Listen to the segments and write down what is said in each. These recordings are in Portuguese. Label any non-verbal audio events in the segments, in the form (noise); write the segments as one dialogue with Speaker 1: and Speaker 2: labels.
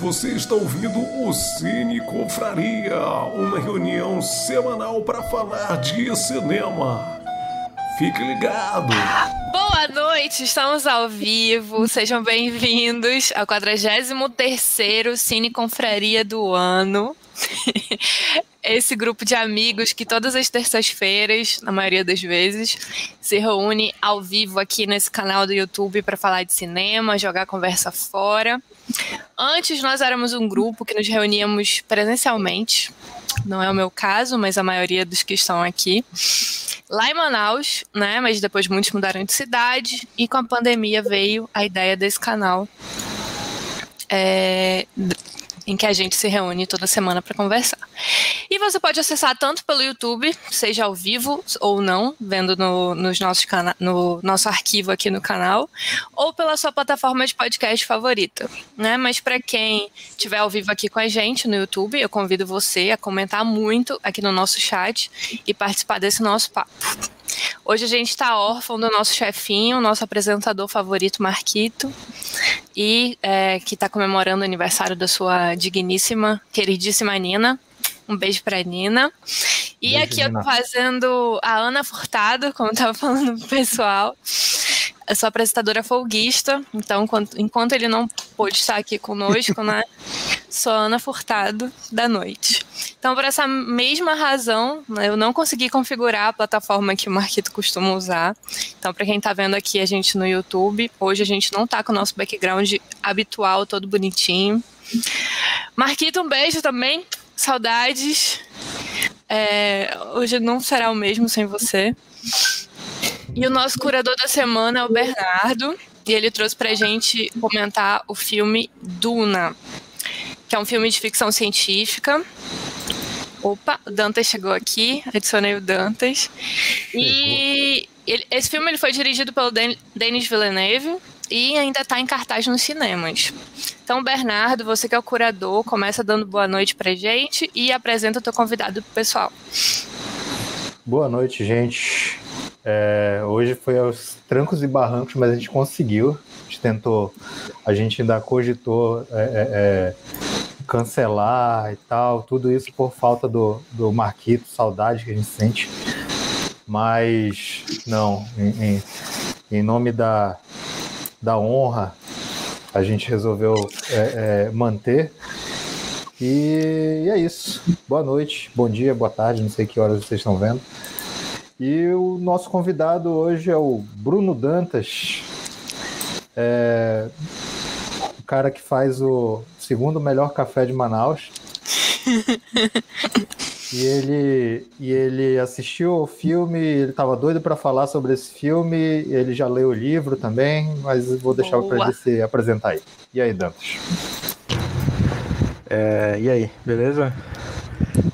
Speaker 1: Você está ouvindo o Cine Confraria, uma reunião semanal para falar de cinema. Fique ligado!
Speaker 2: Boa noite, estamos ao vivo. Sejam bem-vindos ao 43 Cine Confraria do ano. (laughs) Esse grupo de amigos que todas as terças-feiras, na maioria das vezes, se reúne ao vivo aqui nesse canal do YouTube para falar de cinema, jogar conversa fora. Antes nós éramos um grupo que nos reuníamos presencialmente. Não é o meu caso, mas a maioria dos que estão aqui. Lá em Manaus, né? Mas depois muitos mudaram de cidade e com a pandemia veio a ideia desse canal. É, em que a gente se reúne toda semana para conversar. E você pode acessar tanto pelo YouTube, seja ao vivo ou não, vendo no, nos nossos cana no nosso arquivo aqui no canal, ou pela sua plataforma de podcast favorita. Né? Mas para quem estiver ao vivo aqui com a gente no YouTube, eu convido você a comentar muito aqui no nosso chat e participar desse nosso papo. Hoje a gente está órfão do nosso chefinho, nosso apresentador favorito, Marquito, e é, que está comemorando o aniversário da sua digníssima, queridíssima Nina. Um beijo pra Nina. E beijo, aqui Nina. eu tô fazendo a Ana Furtado, como tava falando pro pessoal. Eu sou apresentadora folguista, então enquanto ele não pôde estar aqui conosco, né? (laughs) Sou Ana Furtado da noite. Então, por essa mesma razão, né, eu não consegui configurar a plataforma que o Marquito costuma usar. Então, para quem está vendo aqui a gente no YouTube, hoje a gente não está com o nosso background habitual, todo bonitinho. Marquito, um beijo também. Saudades. É, hoje não será o mesmo sem você. E o nosso curador da semana é o Bernardo, e ele trouxe pra gente comentar o filme Duna, que é um filme de ficção científica. Opa, o Dantas chegou aqui, adicionei o Dantas. E ele, esse filme ele foi dirigido pelo Denis Villeneuve e ainda está em cartaz nos cinemas. Então, Bernardo, você que é o curador, começa dando boa noite pra gente e apresenta o teu convidado pro pessoal.
Speaker 3: Boa noite, gente. É, hoje foi aos trancos e barrancos, mas a gente conseguiu. A gente tentou, a gente ainda cogitou é, é, é, cancelar e tal, tudo isso por falta do, do Marquito, saudade que a gente sente. Mas, não, em, em, em nome da, da honra, a gente resolveu é, é, manter. E, é isso. Boa noite, bom dia, boa tarde, não sei que horas vocês estão vendo. E o nosso convidado hoje é o Bruno Dantas, é, o cara que faz o segundo melhor café de Manaus. (laughs) e ele, e ele assistiu o filme, ele estava doido para falar sobre esse filme, ele já leu o livro também, mas vou deixar para ele se apresentar aí. E aí, Dantas?
Speaker 4: É, e aí, beleza?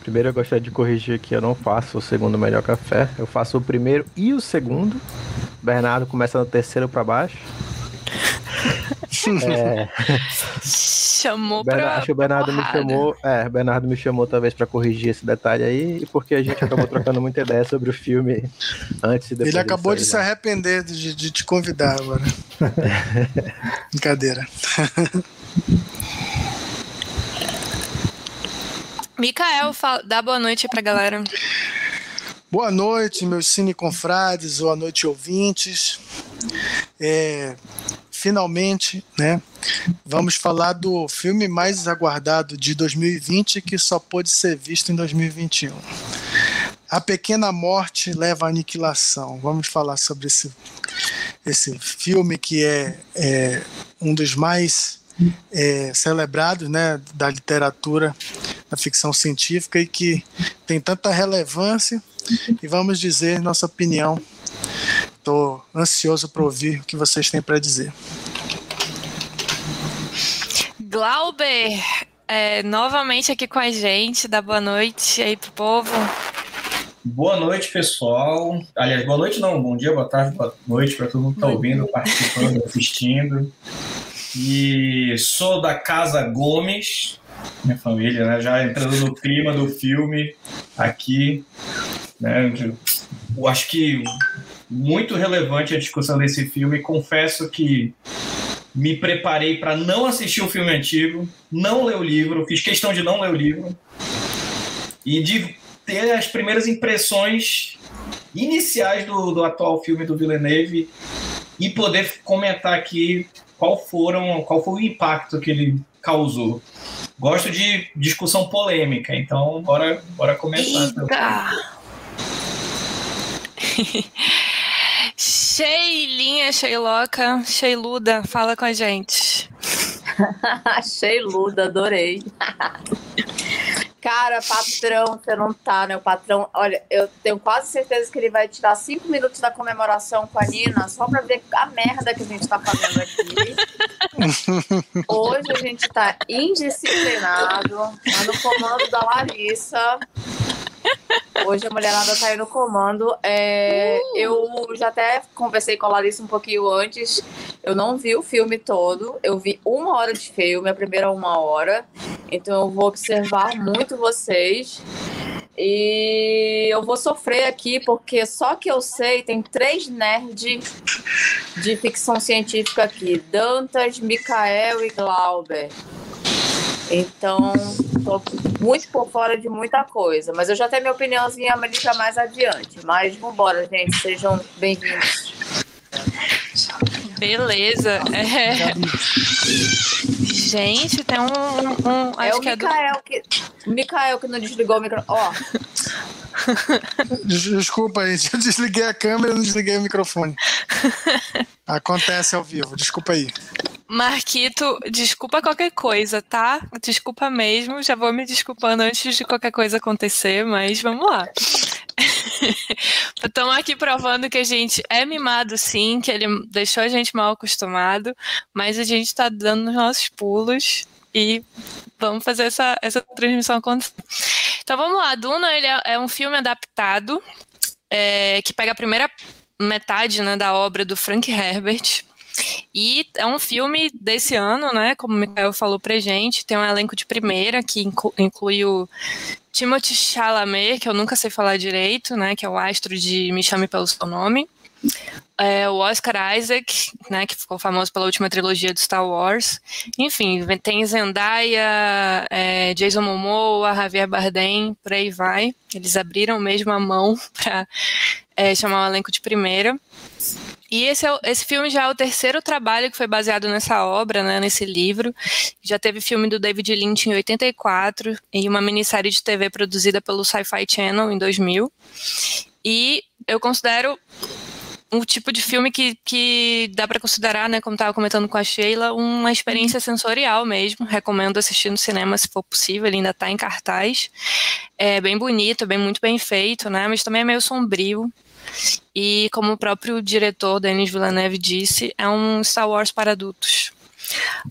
Speaker 4: Primeiro eu gostaria de corrigir que eu não faço o segundo melhor café. Eu faço o primeiro e o segundo. Bernardo começa no terceiro para baixo. (laughs)
Speaker 2: é... Chamou
Speaker 4: Bernardo,
Speaker 2: pra.
Speaker 4: Acho que o Bernardo me chamou. É, Bernardo me chamou talvez para corrigir esse detalhe aí, porque a gente acabou trocando muita ideia sobre o filme antes e depois.
Speaker 5: Ele acabou de se arrepender de, de te convidar agora. (laughs) Brincadeira. (laughs)
Speaker 2: Mikael, fala, dá boa noite pra galera.
Speaker 5: Boa noite, meus cineconfrades, boa noite, ouvintes. É, finalmente, né, vamos falar do filme mais aguardado de 2020 que só pôde ser visto em 2021. A Pequena Morte leva à aniquilação. Vamos falar sobre esse, esse filme que é, é um dos mais é, celebrados né, da literatura, da ficção científica e que tem tanta relevância. E vamos dizer nossa opinião. Estou ansioso para ouvir o que vocês têm para dizer.
Speaker 2: Glauber, é, novamente aqui com a gente, dá boa noite aí pro povo.
Speaker 6: Boa noite, pessoal. Aliás, boa noite não, bom dia, boa tarde, boa noite para todo mundo que está ouvindo, participando, assistindo. E sou da Casa Gomes, minha família, né? Já entrando no clima do filme aqui, né? Eu acho que muito relevante a discussão desse filme. Confesso que me preparei para não assistir o filme antigo, não ler o livro, fiz questão de não ler o livro e de ter as primeiras impressões iniciais do, do atual filme do Villeneuve e poder comentar aqui qual foram, qual foi o impacto que ele causou. Gosto de discussão polêmica, então bora, bora começar.
Speaker 2: Eita! (laughs) Sheilinha, Sheiloca, Sheiluda, fala com a gente. (laughs)
Speaker 7: Sheiluda, adorei. (laughs) Cara, patrão, você não tá, né? O patrão, olha, eu tenho quase certeza que ele vai tirar cinco minutos da comemoração com a Nina só pra ver a merda que a gente tá fazendo aqui. Hoje a gente tá indisciplinado, tá no comando da Larissa. Hoje a mulherada tá aí no comando. É, uh! Eu já até conversei com a Larissa um pouquinho antes. Eu não vi o filme todo. Eu vi uma hora de filme, a primeira uma hora. Então eu vou observar muito vocês. E eu vou sofrer aqui porque só que eu sei, tem três nerds de ficção científica aqui: Dantas, Mikael e Glauber. Então, tô muito por fora de muita coisa. Mas eu já tenho minha opiniãozinha já mais adiante. Mas vambora, gente. Sejam bem-vindos.
Speaker 2: Beleza. É. Gente, tem um. um
Speaker 7: é o que Mikael é do... que. O Mikael que não desligou o microfone. Ó.
Speaker 5: Desculpa, gente. (laughs) Eu desliguei a câmera e não desliguei o microfone. Acontece ao vivo. Desculpa aí.
Speaker 2: Marquito, desculpa qualquer coisa, tá? Desculpa mesmo. Já vou me desculpando antes de qualquer coisa acontecer, mas vamos lá. Estamos (laughs) aqui provando que a gente é mimado sim, que ele deixou a gente mal acostumado, mas a gente está dando os nossos pulos e vamos fazer essa, essa transmissão acontecer. Então vamos lá, Duna ele é, é um filme adaptado é, que pega a primeira metade né, da obra do Frank Herbert. E é um filme desse ano, né? Como o Mikael falou pra gente, tem um elenco de primeira que inclui o Timothy Chalamet, que eu nunca sei falar direito, né? Que é o astro de Me Chame Pelo Seu Nome. É, o Oscar Isaac, né, que ficou famoso pela última trilogia do Star Wars. Enfim, tem Zendaya, é, Jason Momoa, Javier Bardem, por aí vai. Eles abriram mesmo a mão (laughs) para é, chamar o elenco de primeira. E esse, é, esse filme já é o terceiro trabalho que foi baseado nessa obra, né, nesse livro. Já teve filme do David Lynch em 84 e uma minissérie de TV produzida pelo Sci-Fi Channel em 2000. E eu considero um tipo de filme que, que dá para considerar, né, como estava comentando com a Sheila, uma experiência sensorial mesmo. Recomendo assistir no cinema se for possível, ele ainda está em cartaz. É bem bonito, bem muito bem feito, né, mas também é meio sombrio. E como o próprio diretor Denis Villeneuve disse, é um Star Wars para adultos.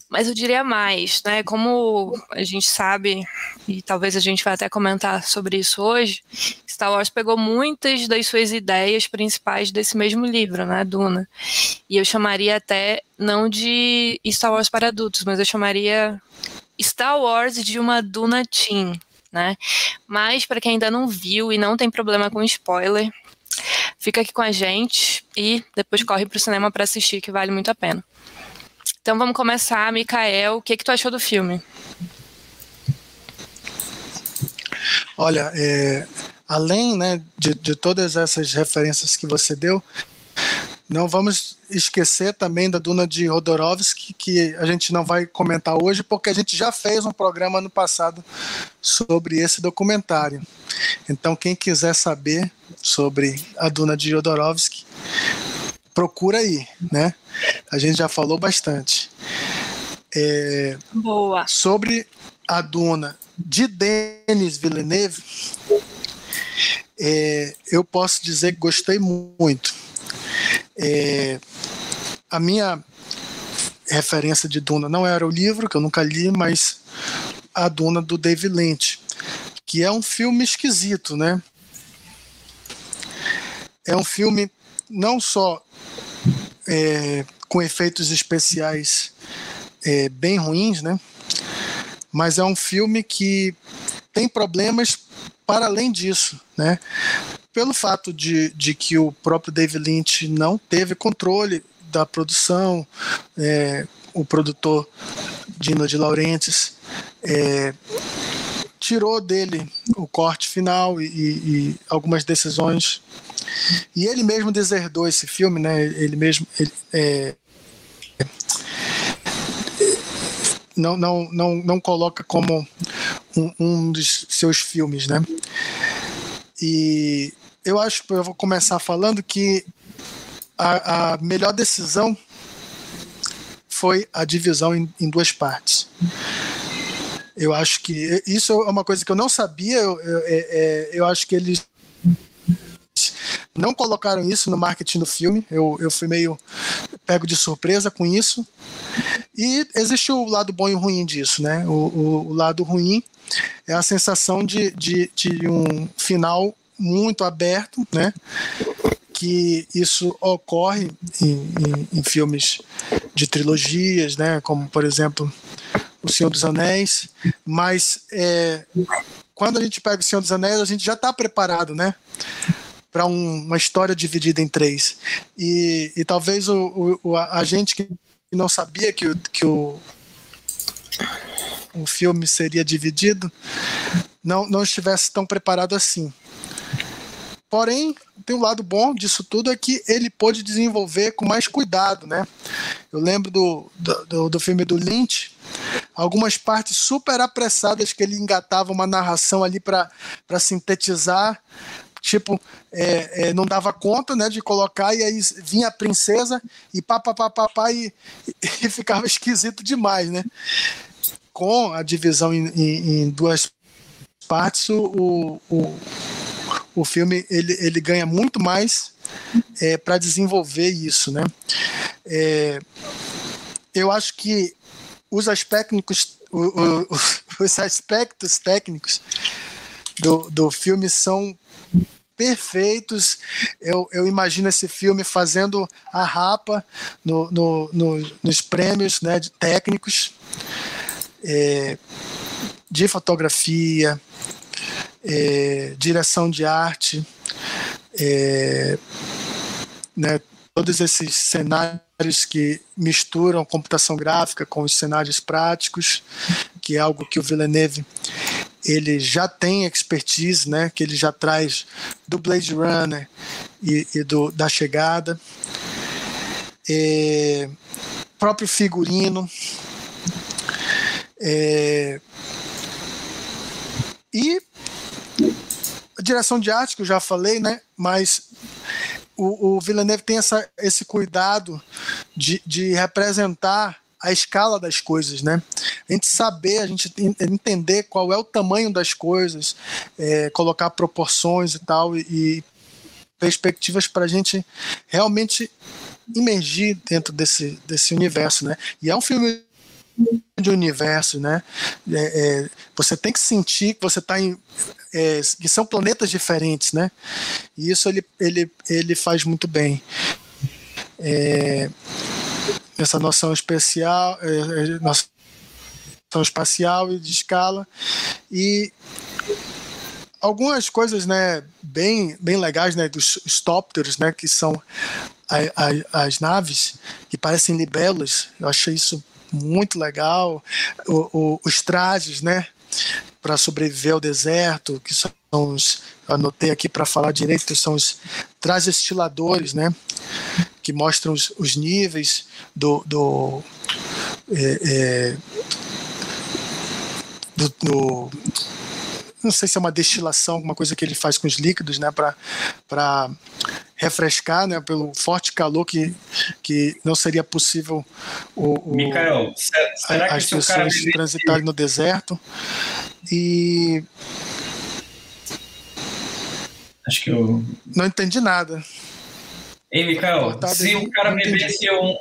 Speaker 2: Mas eu diria mais, né? Como a gente sabe, e talvez a gente vai até comentar sobre isso hoje, Star Wars pegou muitas das suas ideias principais desse mesmo livro, né, Duna. E eu chamaria até não de Star Wars para adultos, mas eu chamaria Star Wars de uma Duna Teen, né? Mas para quem ainda não viu e não tem problema com spoiler, fica aqui com a gente e depois corre para o cinema para assistir, que vale muito a pena. Então vamos começar, Mikael. O que, que tu achou do filme?
Speaker 5: Olha, é, além né, de, de todas essas referências que você deu, não vamos esquecer também da Duna de Rodorovsky, que a gente não vai comentar hoje, porque a gente já fez um programa no passado sobre esse documentário. Então, quem quiser saber sobre a Duna de Jodorowsky, procura aí, né? A gente já falou bastante. É,
Speaker 2: Boa.
Speaker 5: Sobre a Duna de Denis Villeneuve, é, eu posso dizer que gostei muito. É, a minha referência de Duna não era o livro, que eu nunca li, mas a Duna do David Lynch, que é um filme esquisito, né? É um filme não só é, com efeitos especiais é, bem ruins, né? Mas é um filme que tem problemas para além disso, né? Pelo fato de, de que o próprio David Lynch não teve controle da produção, é, o produtor Dino de Laurentiis é, tirou dele o corte final e, e, algumas decisões. E ele mesmo deserdou esse filme, né? Ele mesmo. Ele, é, não, não, não, não coloca como um, um dos seus filmes, né? E eu acho que eu vou começar falando que a, a melhor decisão foi a divisão em, em, duas partes. Eu acho que isso é uma coisa que eu não sabia. Eu, eu, é, é, eu acho que eles não colocaram isso no marketing do filme. Eu, eu fui meio pego de surpresa com isso. E existe o lado bom e ruim disso, né? O, o, o lado ruim é a sensação de, de, de um final muito aberto, né? Que isso ocorre em, em, em, filmes de trilogias, né? Como por exemplo O Senhor dos Anéis, mas é, quando a gente pega O Senhor dos Anéis, a gente já está preparado, né? Para um, uma história dividida em três. E, e talvez o, o, a gente que não sabia que, o, que o, o filme seria dividido não, não estivesse tão preparado assim. Porém, tem um lado bom disso tudo é que ele pôde desenvolver com mais cuidado, né? Eu lembro do, do, do filme do Lynch, algumas partes super apressadas que ele engatava uma narração ali para sintetizar, tipo, é, é, não dava conta né, de colocar, e aí vinha a princesa e pá, pá, pá, pá, pá e, (laughs) e ficava esquisito demais, né? Com a divisão em, em, em duas partes, o, o o filme ele, ele ganha muito mais é, para desenvolver isso, né? É, eu acho que os aspectos, (laughs) os aspectos técnicos do, do filme são perfeitos. Eu, eu imagino esse filme fazendo a rapa no, no, no nos prêmios né, técnicos é, de fotografia, é, direção de arte, é, né, todos esses cenários que misturam computação gráfica com os cenários práticos, que é algo que o Villeneuve ele já tem expertise, né, que ele já traz do Blade Runner e, e do, da chegada. É, próprio figurino. É, e a direção de arte, que eu já falei, né? Mas o, o Villeneuve tem essa, esse cuidado de, de representar a escala das coisas, né? A gente saber, a gente entender qual é o tamanho das coisas, é, colocar proporções e tal, e, e perspectivas para a gente realmente imergir dentro desse, desse universo, né? E é um filme de universo, né? É, é, você tem que sentir que você está em é, que são planetas diferentes, né? E isso ele, ele, ele faz muito bem. É, essa noção especial, é, é, noção espacial e de escala e algumas coisas, né, bem, bem legais, né, dos stopters, né, que são as naves que parecem libelos. Eu achei isso muito legal. O, o, os trajes, né? Para sobreviver ao deserto, que são os. Anotei aqui para falar direito, são os trajes estiladores, né? Que mostram os, os níveis do. do é, é, do, do não sei se é uma destilação, alguma coisa que ele faz com os líquidos, né, para refrescar, né, pelo forte calor que, que não seria possível o, o
Speaker 6: Michael, será
Speaker 5: que as pessoas transitarem no deserto. E
Speaker 6: acho que eu
Speaker 5: não entendi nada.
Speaker 6: Ei, Michael, se o cara bebesse um,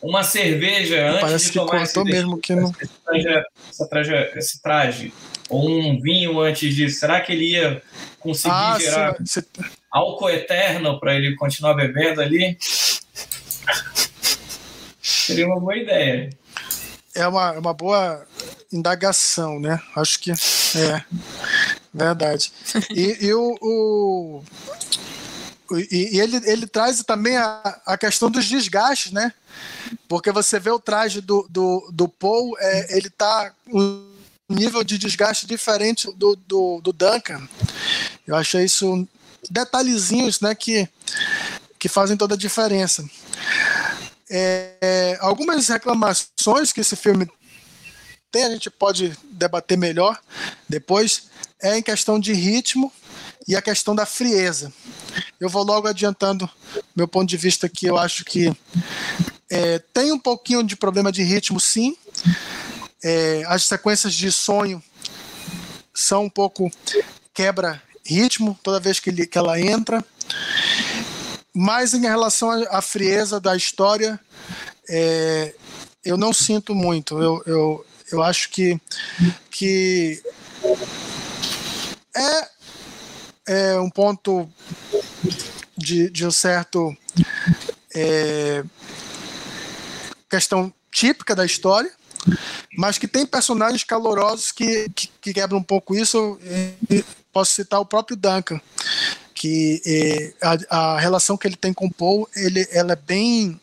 Speaker 6: uma cerveja antes
Speaker 5: Parece
Speaker 6: de
Speaker 5: tomar esse mesmo que não...
Speaker 6: esse, traje, esse traje ou um vinho antes disso, será que ele ia conseguir ah, gerar se, se... álcool eterno para ele continuar bebendo ali? Seria uma boa ideia.
Speaker 5: É uma, é uma boa indagação, né? Acho que é verdade. E, e o, o, e, e, ele, ele traz também a, a questão dos desgastes, né? Porque você vê o traje do, do, do Paul, é, ele tá nível de desgaste diferente do, do, do Duncan. Eu achei isso detalhezinhos, né, que, que fazem toda a diferença. É, algumas reclamações que esse filme tem, a gente pode debater melhor depois, é em questão de ritmo e a questão da frieza. Eu vou logo adiantando meu ponto de vista que eu acho que é, tem um pouquinho de problema de ritmo, sim. É, as sequências de sonho são um pouco quebra ritmo toda vez que, ele, que ela entra. Mas em relação à frieza da história, é, eu não sinto muito. Eu, eu, eu acho que, que é, é um ponto de, de um certo é, questão típica da história, mas que tem personagens calorosos que, que, que quebram um pouco isso. posso citar o próprio Duncan, que a, a, relação que ele tem com o Paul, ele, ela é bem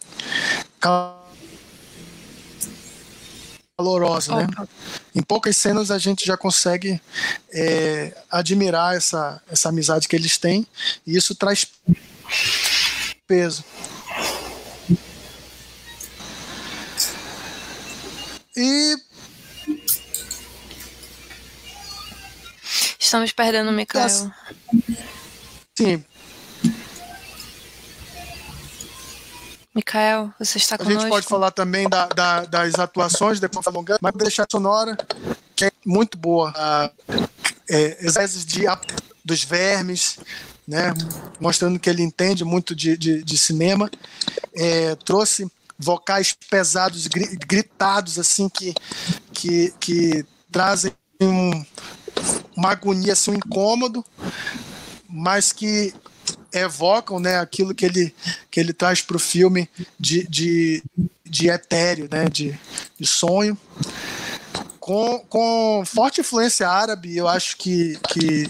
Speaker 5: calorosa, né? Em poucas cenas a gente já consegue é, admirar essa, essa amizade que eles têm e isso traz peso. E
Speaker 2: Estamos perdendo o Mikael.
Speaker 5: Sim.
Speaker 2: Mikael, você está conosco?
Speaker 5: A gente pode falar também da, da, das atuações, depois alongando, mas deixar a sonora, que é muito boa. A, é, de, dos vermes, né? mostrando que ele entende muito de, de, de cinema. É, trouxe vocais pesados, gritados, assim, que, que, que trazem um, uma agonia, assim, um incômodo, mas que evocam né, aquilo que ele, que ele traz para o filme de, de, de etéreo, né, de, de sonho. Com, com forte influência árabe, eu acho que, que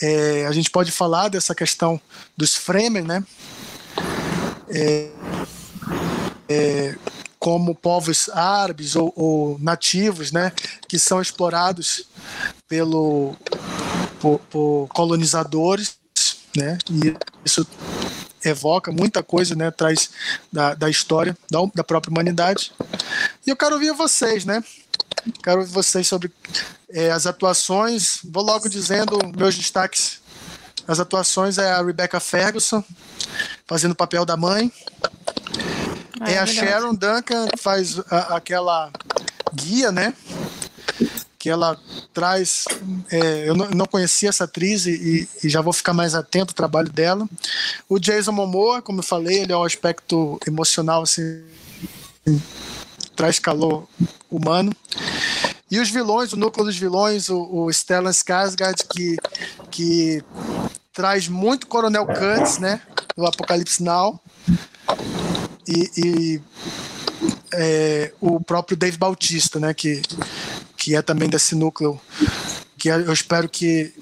Speaker 5: é, a gente pode falar dessa questão dos Fremen, né? É, como povos árabes ou, ou, nativos, né, que são explorados pelo, por, por, colonizadores, né, e isso evoca muita coisa, né, traz da, da história da, da própria humanidade. E eu quero ouvir vocês, né, quero ouvir vocês sobre é, as atuações. Vou logo dizendo meus destaques. As atuações é a Rebecca Ferguson fazendo o papel da mãe é a Sharon Duncan que faz a, aquela guia, né? Que ela traz. É, eu não, não, conhecia essa atriz e, e, já vou ficar mais atento ao trabalho dela. O Jason Momoa, como eu falei, ele é um aspecto emocional, assim, traz calor humano. E os vilões, o núcleo dos vilões, o, o Stellan Skarsgård, que, que traz muito Coronel Kurtz, né? Do Apocalipse Now e, e é, o próprio Dave Bautista, né, que, que é também desse núcleo, que eu espero que,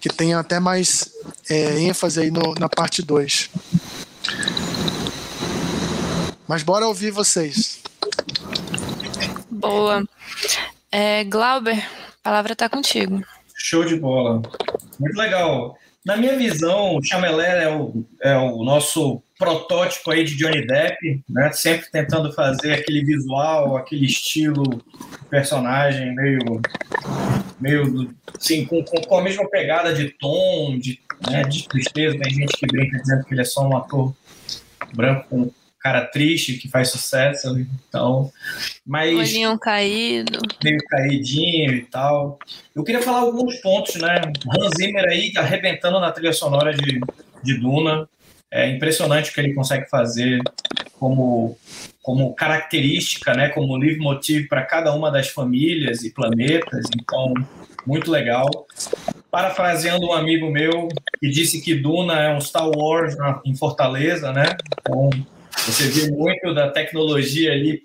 Speaker 5: que tenha até mais é, ênfase aí no, na parte 2. Mas bora ouvir vocês.
Speaker 2: Boa. É, Glauber, a palavra está contigo.
Speaker 6: Show de bola. Muito legal. Na minha visão, o Chamelé é o, é o nosso protótipo aí de Johnny Depp, né? Sempre tentando fazer aquele visual, aquele estilo personagem meio meio assim, com, com, a mesma pegada de tom, de, né, de tristeza. Tem gente que brinca dizendo que ele é só um ator branco com cara triste que faz sucesso, então, mas
Speaker 2: olhinho caído,
Speaker 6: meio caidinho e tal. Eu queria falar alguns pontos, né? Hans Zimmer aí arrebentando na trilha sonora de, de Duna. É impressionante o que ele consegue fazer como, como característica, né, como livre motivo para cada uma das famílias e planetas. Então, muito legal. Parafraseando um amigo meu que disse que Duna é um Star Wars na, em Fortaleza, né? Então, você vê muito da tecnologia ali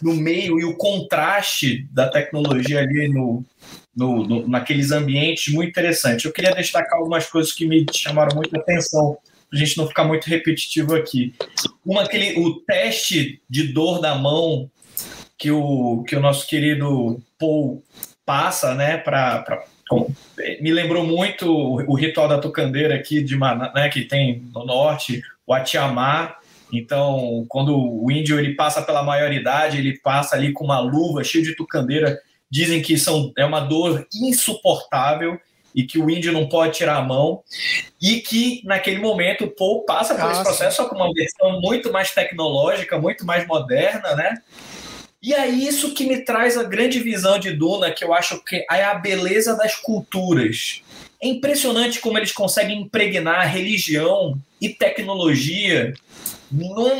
Speaker 6: no meio e o contraste da tecnologia ali no, no, no, naqueles ambientes muito interessante. Eu queria destacar algumas coisas que me chamaram muita atenção a gente não ficar muito repetitivo aqui. Uma, aquele, o teste de dor da mão que o, que o nosso querido Paul passa, né, para me lembrou muito o, o, ritual da tucandeira aqui de né, que tem no norte, o Atiamar. Então, quando o índio ele passa pela maioridade, ele passa ali com uma luva cheia de tucandeira. Dizem que são, é uma dor insuportável e que o índio não pode tirar a mão, e que naquele momento o Paul passa por Nossa. esse processo, só com uma versão muito mais tecnológica, muito mais moderna, né? E é isso que me traz a grande visão de Duna, que eu acho que é a beleza das culturas. É impressionante como eles conseguem impregnar religião e tecnologia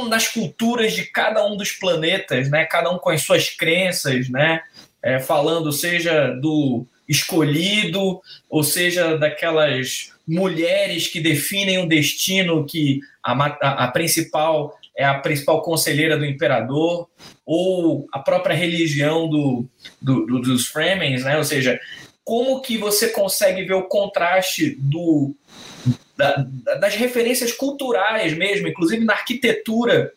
Speaker 6: nas culturas de cada um dos planetas, né? Cada um com as suas crenças, né? É, falando seja do escolhido, ou seja, daquelas mulheres que definem um destino que a, a, a principal é a principal conselheira do imperador, ou a própria religião do, do, do, dos Fremens, né? ou seja, como que você consegue ver o contraste do, da, das referências culturais mesmo, inclusive na arquitetura,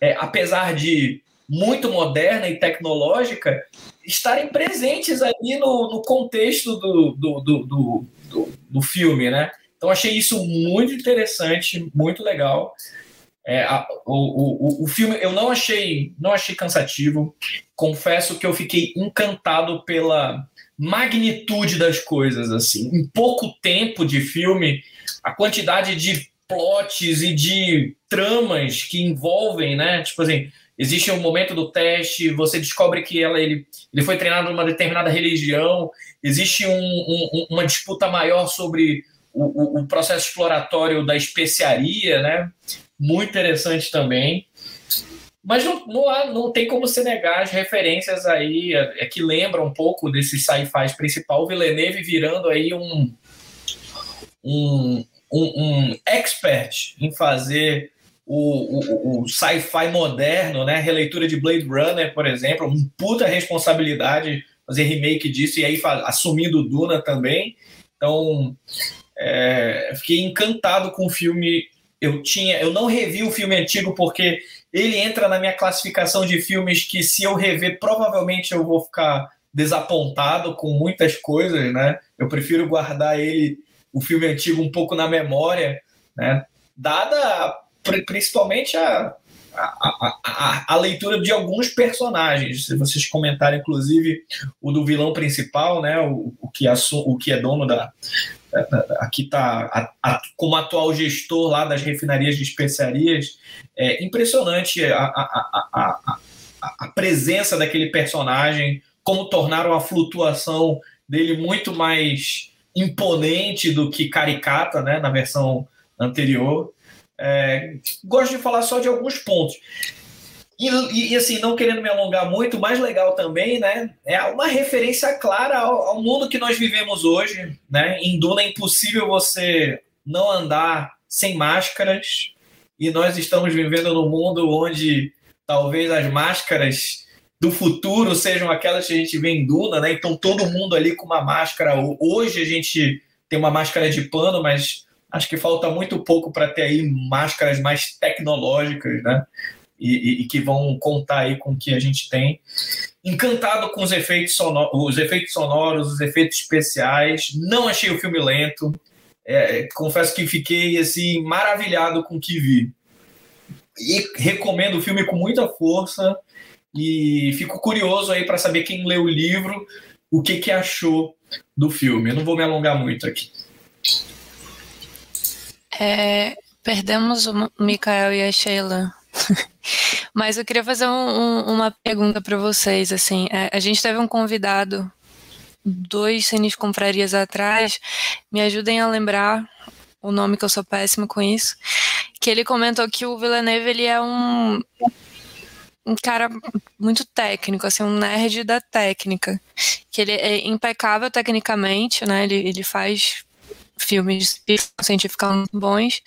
Speaker 6: é, apesar de muito moderna e tecnológica, estarem presentes ali no, no contexto do, do, do, do, do filme, né? Então achei isso muito interessante, muito legal. É, a, o, o, o filme eu não achei não achei cansativo. Confesso que eu fiquei encantado pela magnitude das coisas. Assim, em pouco tempo de filme, a quantidade de plots e de tramas que envolvem, né? Tipo assim, existe um momento do teste, você descobre que ela, ele, ele foi treinado numa determinada religião, existe um, um, uma disputa maior sobre o, o, processo exploratório da especiaria, né? muito interessante também. Mas não, não, há, não tem como se negar as referências aí, é, é que lembram um pouco desse sci-fi principal, o Villeneuve virando aí um, um, um, um expert em fazer o, o, o sci-fi moderno, né? Releitura de Blade Runner, por exemplo, uma puta responsabilidade fazer remake disso e aí assumindo Duna também. Então, é, fiquei encantado com o filme eu tinha, eu não revi o filme antigo porque ele entra na minha classificação de filmes que se eu rever provavelmente eu vou ficar desapontado com muitas coisas, né? Eu prefiro guardar ele o filme antigo um pouco na memória, né? Dada principalmente a, a, a, a, leitura de alguns personagens. Se vocês comentarem, inclusive, o do vilão principal, né, o, o, que, o que é dono da, aqui está como atual gestor lá das refinarias de especiarias, é impressionante a, a, a, presença daquele personagem, como tornaram a flutuação dele muito mais imponente do que caricata, né, na versão anterior. É, gosto de falar só de alguns pontos. E, e, assim, não querendo me alongar muito, mais legal também, né, é uma referência clara ao, ao, mundo que nós vivemos hoje, né? Em Duna é impossível você não andar sem máscaras, e nós estamos vivendo num mundo onde talvez as máscaras do futuro sejam aquelas que a gente vê em Duna, né? Então todo mundo ali com uma máscara. Hoje a gente tem uma máscara de pano, mas acho que falta muito pouco para ter aí máscaras mais tecnológicas, né? e, e, que vão contar aí com o que a gente tem. Encantado com os efeitos, sonoros, os efeitos sonoros, os efeitos especiais. Não achei o filme lento. É, confesso que fiquei assim maravilhado com o que vi. E recomendo o filme com muita força e fico curioso aí para saber quem leu o livro, o que, que achou do filme. Eu não vou me alongar muito aqui.
Speaker 2: É, perdemos o Mikael e a Sheila. (laughs) Mas eu queria fazer um, um, uma pergunta para vocês. Assim, é, a gente teve um convidado dois cenis confrarias atrás. Me ajudem a lembrar o nome que eu sou péssimo com isso. Que ele comentou que o Villeneuve ele é um um cara muito técnico, assim, um nerd da técnica. Que ele é impecável tecnicamente, né? Ele, ele faz filmes científica muito bons,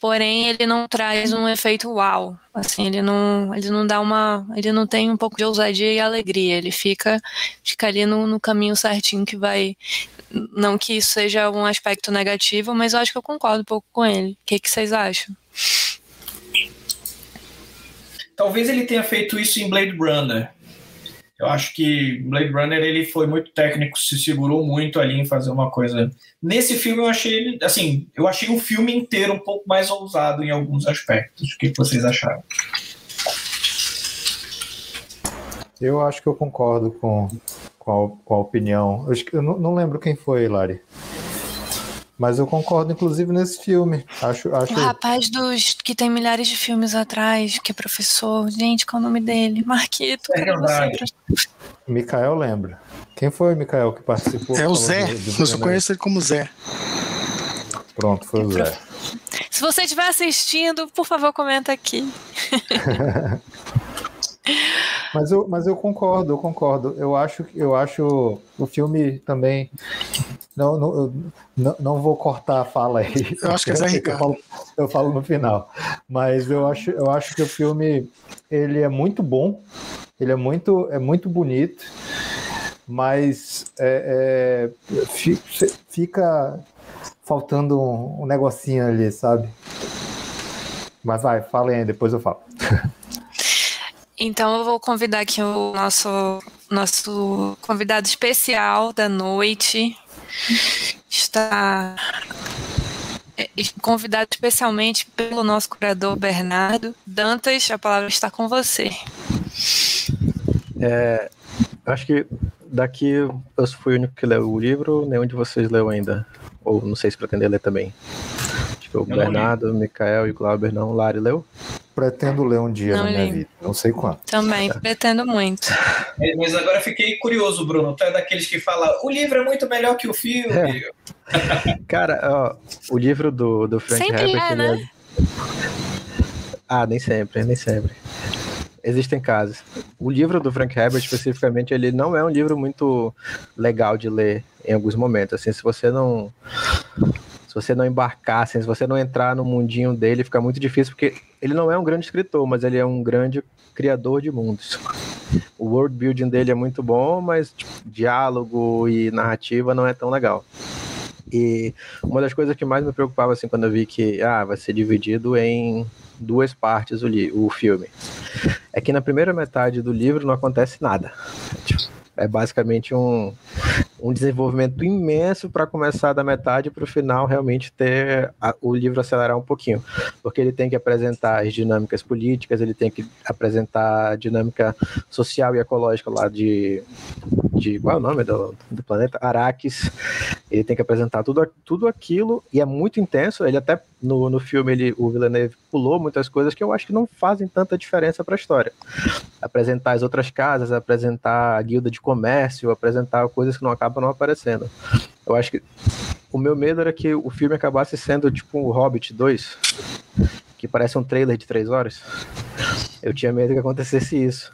Speaker 2: porém ele não traz um efeito uau. Assim, ele não, ele não dá uma, ele não tem um pouco de ousadia e alegria. Ele fica, fica ali no, no caminho certinho que vai. Não que isso seja um aspecto negativo, mas eu acho que eu concordo um pouco com ele. O que, que vocês acham?
Speaker 6: Talvez ele tenha feito isso em Blade Runner. Eu acho que Blade Runner ele foi muito técnico, se segurou muito ali em fazer uma coisa. Nesse filme eu achei ele, assim, eu achei o filme inteiro um pouco mais ousado em alguns aspectos. O que vocês acharam?
Speaker 3: Eu acho que eu concordo com, com, a, com a opinião. Eu, eu não, não, lembro quem foi, Lari. Mas eu concordo, inclusive, nesse filme. Acho, acho...
Speaker 2: O rapaz dos que tem milhares de filmes atrás, que é professor. Gente, qual é o nome dele? Marquito.
Speaker 6: É verdade.
Speaker 3: Micael lembra. Quem foi o Micael que participou?
Speaker 5: É o Zé. Eu só conheço ele como Zé.
Speaker 3: Pronto, foi o Zé.
Speaker 2: Se você estiver assistindo, por favor, comenta aqui. (laughs)
Speaker 3: Mas eu, mas eu concordo, eu concordo. Eu acho, eu acho o filme também. Não, não, não, não vou cortar a fala aí.
Speaker 5: Eu acho que é Zé Ricardo. (laughs)
Speaker 3: Eu falo, eu falo no final. Mas eu acho, eu acho que o filme ele é muito bom, ele é muito, é muito bonito, mas é, é, fica faltando um, um negocinho ali, sabe? Mas vai, falem aí, depois eu falo. (laughs)
Speaker 2: Então eu vou convidar aqui o nosso, nosso convidado especial da noite. Está é, convidado especialmente pelo nosso curador Bernardo. Dantas, a palavra está com você.
Speaker 4: É, acho que daqui eu fui o único que leu o livro, nenhum de vocês leu ainda. Ou não sei se pretende ler também. Acho que o eu Bernardo, o Mikael e o Glauber não. Lari leu?
Speaker 3: Pretendo ler um dia não na minha li. vida, não sei quando.
Speaker 2: Também, (laughs) pretendo muito.
Speaker 6: É, mas agora fiquei curioso, Bruno. Tu é daqueles que fala o livro é muito melhor que o filme. É. (laughs)
Speaker 4: Cara, ó, o livro do, do Frank
Speaker 2: sempre
Speaker 4: Herbert.
Speaker 2: É, né?
Speaker 4: É... Ah, nem sempre, nem sempre. Existem casos. O livro do Frank Herbert, especificamente, ele não é um livro muito legal de ler em alguns momentos. Assim, se você não se você não embarcar, assim, se você não entrar no mundinho dele, fica muito difícil, porque ele não é um grande escritor, mas ele é um grande criador de mundos. O world building dele é muito bom, mas tipo, diálogo e narrativa não é tão legal. E uma das coisas que mais me preocupava assim quando eu vi que ah, vai ser dividido em duas partes o, o filme, é que na primeira metade do livro não acontece nada. Tipo, é basicamente um, um desenvolvimento imenso para começar da metade para o final realmente ter a, o livro acelerar um pouquinho, porque ele tem que apresentar as dinâmicas políticas, ele tem que apresentar a dinâmica social e ecológica lá de, de qual é o nome do, do planeta? Araques. Ele tem que apresentar tudo, tudo aquilo e é muito intenso. Ele até no, no filme ele, o Villeneuve pulou muitas coisas que eu acho que não fazem tanta diferença para a história. Apresentar as outras casas, apresentar a guilda de comércio, apresentar coisas que não acabam não aparecendo. Eu acho que o meu medo era que o filme acabasse sendo tipo o Hobbit 2, que parece um trailer de três horas. Eu tinha medo que acontecesse isso.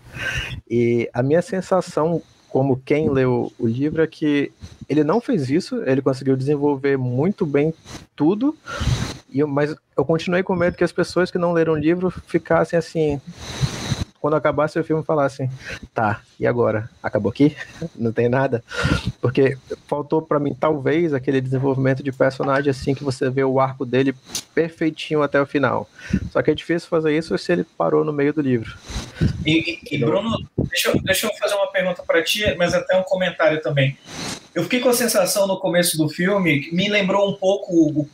Speaker 4: E a minha sensação como quem leu o livro é que ele não fez isso, ele conseguiu desenvolver muito bem tudo, mas eu continuei com medo que as pessoas que não leram o livro ficassem assim, quando acabasse o filme falassem, tá, e agora? Acabou aqui? (laughs) Não tem nada? Porque faltou para mim, talvez, aquele desenvolvimento de personagem assim que você vê o arco dele perfeitinho até o final. Só que é difícil fazer isso se ele parou no meio do livro.
Speaker 6: E, e, Bruno, deixa eu, deixa eu fazer uma pergunta para ti, mas até um comentário também. Eu fiquei com a sensação no começo do filme, me lembrou um pouco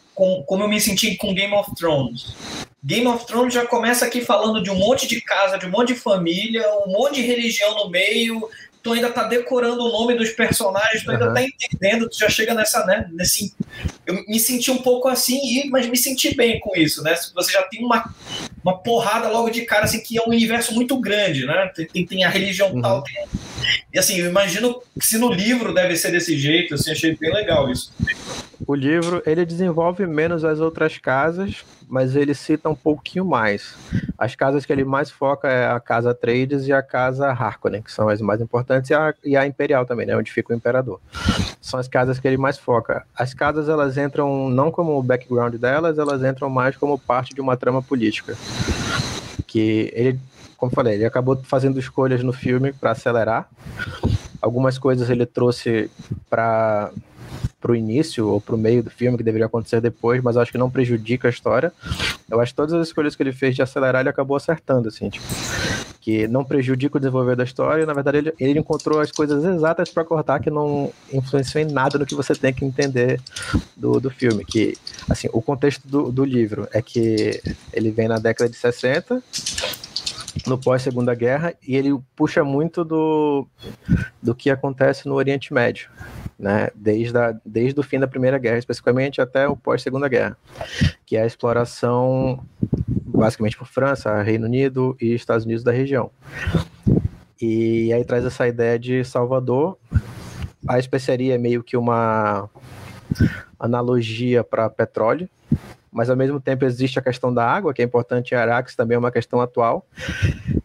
Speaker 6: como eu me senti com Game of Thrones. Game of Thrones já começa aqui falando de um monte de casa, de um monte de família, um monte de religião no meio. Tu ainda tá decorando o nome dos personagens, tu ainda uhum. tá entendendo, tu já chega nessa, né? Nesse, eu me senti um pouco assim, mas me senti bem com isso, né? Você já tem uma, uma porrada logo de cara, assim, que é um universo muito grande, né? Tem, tem a religião uhum. tal, tem, e assim, eu imagino que se no livro deve ser desse jeito, assim, achei bem legal isso.
Speaker 4: O livro ele desenvolve menos as outras casas, mas ele cita um pouquinho mais. As casas que ele mais foca é a casa Trades e a casa Harkonnen, que são as mais importantes, e a, e a Imperial também, né, onde fica o Imperador. São as casas que ele mais foca. As casas elas entram não como o background delas, elas entram mais como parte de uma trama política. Que ele, como falei, ele acabou fazendo escolhas no filme para acelerar. Algumas coisas ele trouxe para pro início ou pro meio do filme, que deveria acontecer depois, mas acho que não prejudica a história. Eu acho que todas as escolhas que ele fez de acelerar, ele acabou acertando, assim, tipo, que não prejudica o desenvolver da história, e na verdade ele, ele encontrou as coisas exatas para cortar que não influenciam em nada no que você tem que entender do, do filme, que, assim, o contexto do, do livro é que ele vem na década de 60, no pós-segunda guerra e ele puxa muito do, do que acontece no Oriente Médio né, desde, a, desde o fim da Primeira Guerra, especificamente até o pós-Segunda Guerra, que é a exploração basicamente por França, Reino Unido e Estados Unidos da região. E aí traz essa ideia de Salvador. A especiaria é meio que uma analogia para petróleo, mas ao mesmo tempo existe a questão da água, que é importante em Arax, também é uma questão atual.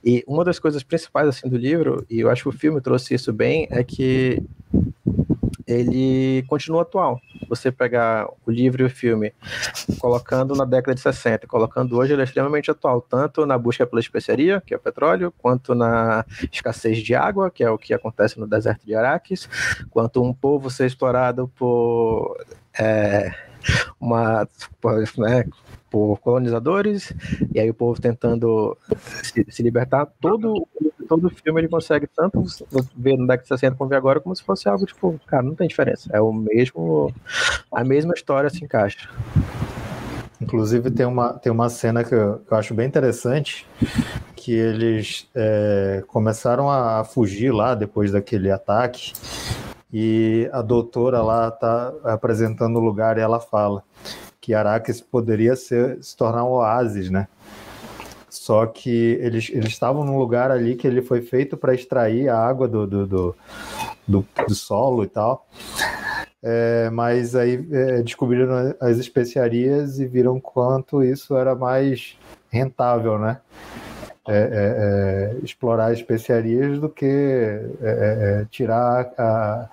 Speaker 4: E uma das coisas principais assim do livro, e eu acho que o filme trouxe isso bem, é que ele continua atual. Você pegar o livro e o filme, colocando na década de 60, colocando hoje, ele é extremamente atual, tanto na busca pela especiaria, que é o petróleo, quanto na escassez de água, que é o que acontece no deserto de Araques, quanto um povo ser explorado por é, uma né, por colonizadores, e aí o povo tentando se, se libertar. Todo, todo filme ele consegue tanto ver no década de 60 como ver agora, como se fosse algo tipo, cara, não tem diferença. É o mesmo. A mesma história se encaixa.
Speaker 3: Inclusive tem uma, tem uma cena que eu, que eu acho bem interessante, que eles é, começaram a fugir lá depois daquele ataque, e a doutora lá está apresentando o lugar e ela fala que Araques poderia ser, se tornar um oásis, né? Só que eles, eles estavam num lugar ali que ele foi feito para extrair a água do, do, do, do, do solo e tal. É, mas aí é, descobriram as especiarias e viram quanto isso era mais rentável, né? É, é, é explorar especiarias do que é, tirar a,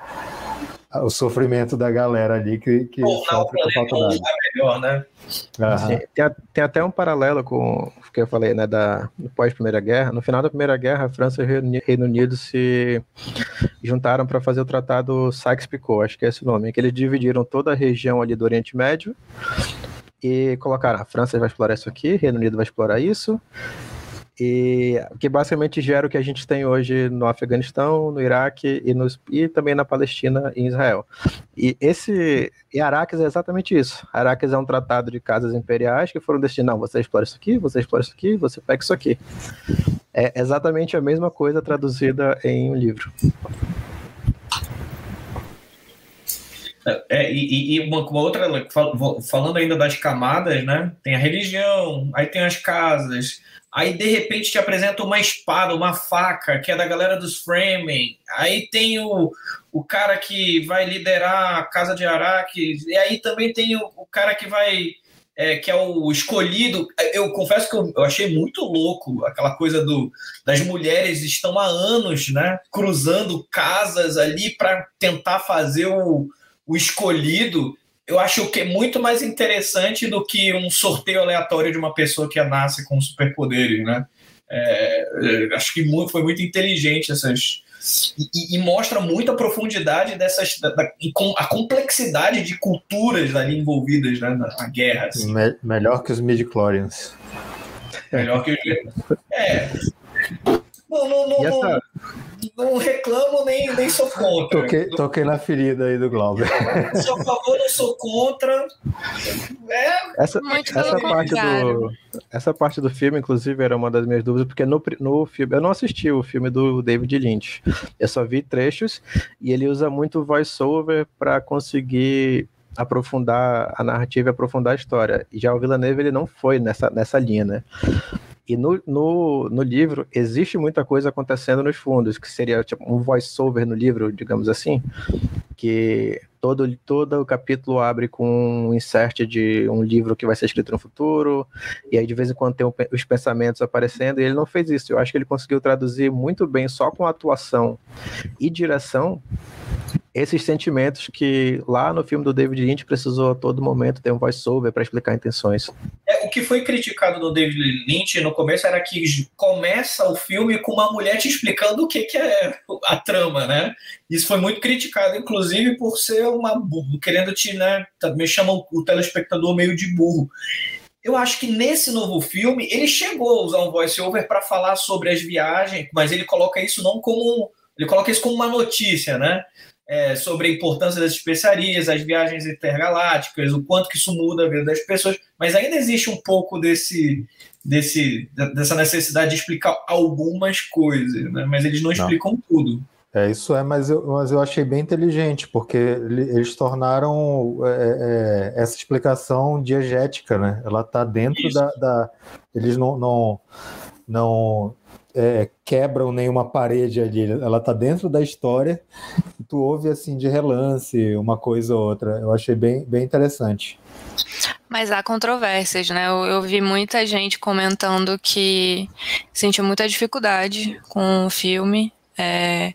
Speaker 3: o sofrimento da galera ali que, que
Speaker 6: Bom, sofre por falta d'água. melhor, né?
Speaker 4: Uhum. Tem, tem, até um paralelo com o que eu falei, né, da pós-Primeira Guerra. No final da Primeira Guerra, a França e o Reino Unido se juntaram para fazer o Tratado Sykes-Picot, acho que é esse o nome, que eles dividiram toda a região ali do Oriente Médio e colocaram, a França vai explorar isso aqui, o Reino Unido vai explorar isso, e que basicamente gera o que a gente tem hoje no Afeganistão, no Iraque e, e também na Palestina e em Israel. E esse e Araques é exatamente isso. Araques é um tratado de casas imperiais que foram destinados, você explora isso aqui, você explora isso aqui, você pega isso aqui. É exatamente a mesma coisa traduzida em um livro.
Speaker 6: É, e, e uma, uma, outra, falando ainda das camadas, né? Tem a religião, aí tem as casas, aí de repente te apresenta uma espada, uma faca, que é da galera dos Framing, aí tem o, o cara que vai liderar a Casa de Araque, e aí também tem o, o cara que vai. É, que é o escolhido. Eu confesso que eu, eu, achei muito louco aquela coisa do das mulheres estão há anos, né, cruzando casas ali para tentar fazer o, o escolhido eu acho que é muito mais interessante do que um sorteio aleatório de uma pessoa que nasce com superpoderes, né? É, é acho que foi muito inteligente essas. E, e mostra muita profundidade dessas. Da, da, a complexidade de culturas ali envolvidas né, na, na guerra. Assim.
Speaker 3: Me, melhor que os midi-chlorians.
Speaker 6: Melhor que os. (laughs) É. Não, não, não, essa... não, reclamo nem, nem sou contra.
Speaker 3: Toquei, toquei na ferida aí do Glauber.
Speaker 6: Sou a favor, não sou contra.
Speaker 4: É, essa, essa parte do, essa parte do filme, inclusive, era uma das minhas dúvidas, porque no, no filme, eu não assisti o filme do David Lynch. Eu só vi trechos e ele usa muito voice-over para conseguir aprofundar a narrativa e aprofundar a história. E já o Villeneuve ele não foi nessa, nessa linha, né? E no, no, no, livro existe muita coisa acontecendo nos fundos, que seria tipo, um voice-over no livro, digamos assim, que todo, todo o capítulo abre com um insert de um livro que vai ser escrito no futuro, e aí de vez em quando tem os pensamentos aparecendo, e ele não fez isso. Eu acho que ele conseguiu traduzir muito bem, só com atuação e direção, esses sentimentos que lá no filme do David Lynch precisou a todo momento ter um voice-over para explicar intenções.
Speaker 6: É, o que foi criticado do David Lynch no começo era que começa o filme com uma mulher te explicando o que, que é a trama, né? Isso foi muito criticado, inclusive, por ser uma querendo te, né, me chama o telespectador meio de burro. Eu acho que nesse novo filme ele chegou a usar um voice-over para falar sobre as viagens, mas ele coloca isso não como ele coloca isso como uma notícia, né? é, sobre a importância das especiarias, as viagens intergalácticas, o quanto que isso muda a vida das pessoas, mas ainda existe um pouco desse, desse dessa necessidade de explicar algumas coisas, né? mas eles não, não. explicam tudo.
Speaker 3: É, isso é, mas eu, mas eu achei bem inteligente, porque eles tornaram é, é, essa explicação diegética, né? Ela está dentro da, da, Eles não, não, não é, quebram nenhuma parede ali, ela tá dentro da história, tu ouve assim de relance uma coisa ou outra. Eu achei bem, bem interessante.
Speaker 2: Mas há controvérsias, né? Eu, eu, vi muita gente comentando que sentiu muita dificuldade com o filme. É,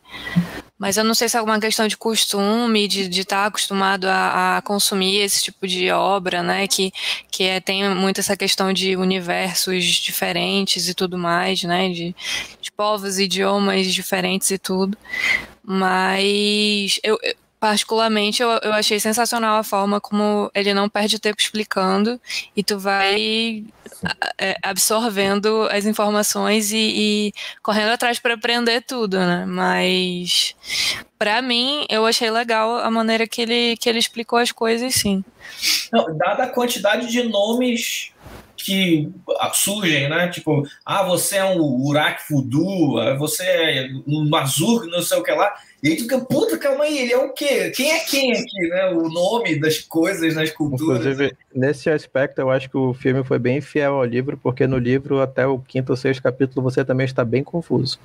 Speaker 2: mas eu não sei se é alguma questão de costume, de estar tá acostumado a, a, consumir esse tipo de obra, né? Que, que é, tem muito essa questão de universos diferentes e tudo mais, né? De, de povos, idiomas diferentes e tudo. Mas eu, particularmente eu, eu achei sensacional a forma como ele não perde tempo explicando e tu vai é, absorvendo as informações e, e correndo atrás para aprender tudo, né? Mas para mim eu achei legal a maneira que ele que ele explicou as coisas, sim.
Speaker 6: Não, dada a quantidade de nomes que surgem, né? Tipo, ah, você é um Urak Fudu, você é um Mazur, não sei o que lá. E aí tu fica, puta, calma aí, ele é o quê? Quem é quem aqui, né? O nome das coisas nas culturas.
Speaker 4: Inclusive, nesse aspecto, eu acho que o filme foi bem fiel ao livro, porque no livro, até o quinto ou sexto capítulo, você também está bem confuso.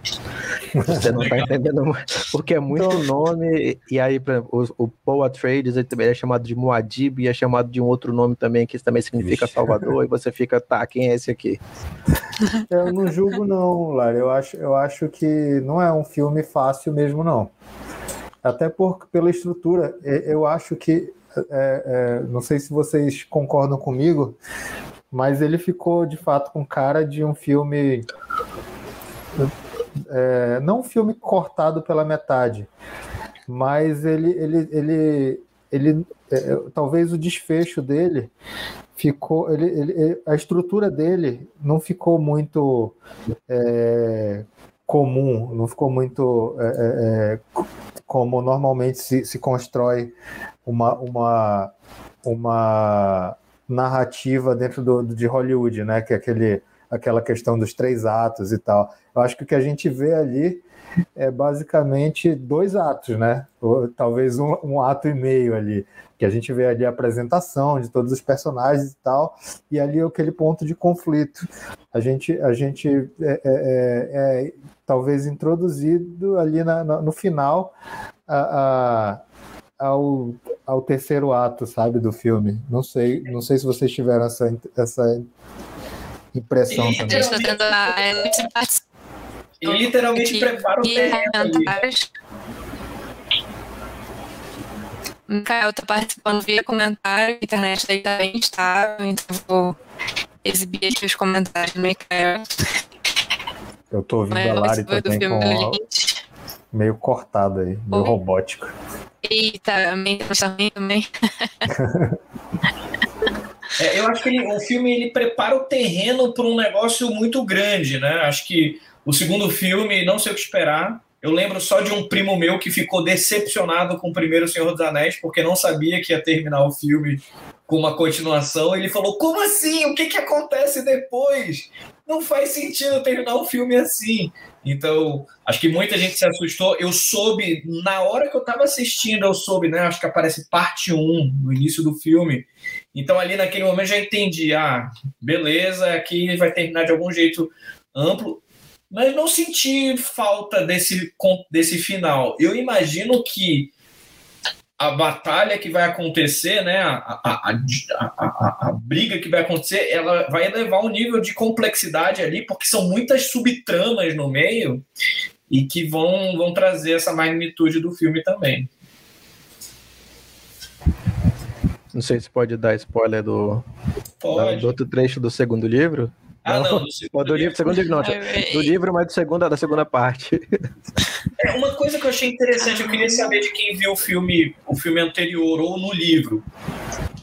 Speaker 4: Você não está entendendo, porque é muito então... nome, e aí, por exemplo, o, o Paul Atreides, ele também é chamado de Muad'Dib, e é chamado de um outro nome também, que também significa Ixi. Salvador, e você fica, tá, quem é esse aqui?
Speaker 3: Eu não julgo não, Lara, eu acho, eu acho que não é um filme fácil mesmo, não. Até por, pela estrutura, eu acho que, é, é, não sei se vocês concordam comigo, mas ele ficou de fato com cara de um filme. É, não um filme cortado pela metade, mas ele, ele, ele, ele é, talvez o desfecho dele ficou, ele, ele, a estrutura dele não ficou muito é, comum, não ficou muito é, é, é, como normalmente se, se constrói uma, uma, uma narrativa dentro do, de Hollywood, né? Que é aquele, aquela questão dos três atos e tal. Eu acho que o que a gente vê ali é basicamente dois atos, né? Ou, talvez um, um, ato e meio ali, que a gente vê ali a apresentação de todos os personagens e tal, e ali é aquele ponto de conflito. A gente, a gente é, é, é, é talvez introduzido ali na, no final a, a, ao, ao terceiro ato, sabe, do filme. Não sei, não sei se vocês tiveram essa, essa impressão e, também.
Speaker 6: E literalmente prepara o terreno
Speaker 2: Mikael tá participando via comentário, a internet daí tá bem estável, então vou exibir aqui os comentários do Mikael.
Speaker 3: Eu tô ouvindo a Lari também com meio cortado aí, meio Oi? robótico.
Speaker 2: Eita, meio também. (laughs)
Speaker 6: é, eu acho que ele, o filme ele prepara o terreno para um negócio muito grande, né? Acho que o segundo filme, não sei o que esperar. Eu lembro só de um primo meu que ficou decepcionado com o primeiro Senhor dos Anéis, porque não sabia que ia terminar o filme com uma continuação. Ele falou: Como assim? O que, que acontece depois? não faz sentido terminar o filme assim. Então, acho que muita gente se assustou. Eu soube, na hora que eu estava assistindo, eu soube, né? Acho que aparece parte 1 no início do filme. Então, ali naquele momento já entendi, ah, beleza, aqui vai terminar de algum jeito amplo. Mas não senti falta desse, desse final. Eu imagino que a batalha que vai acontecer, né, a, a, a, a, briga que vai acontecer, ela vai elevar um nível de complexidade ali, porque são muitas subtramas no meio e que vão, vão trazer essa magnitude do filme também.
Speaker 4: Não sei se pode dar spoiler do, pode. do outro trecho do segundo livro.
Speaker 6: Ah, não,
Speaker 4: não (laughs) do segundo, do livro, segundo livro não, do livro, mas do segundo, da segunda parte.
Speaker 6: É, uma coisa que eu achei interessante, eu queria saber de quem viu o filme, o filme anterior ou no livro.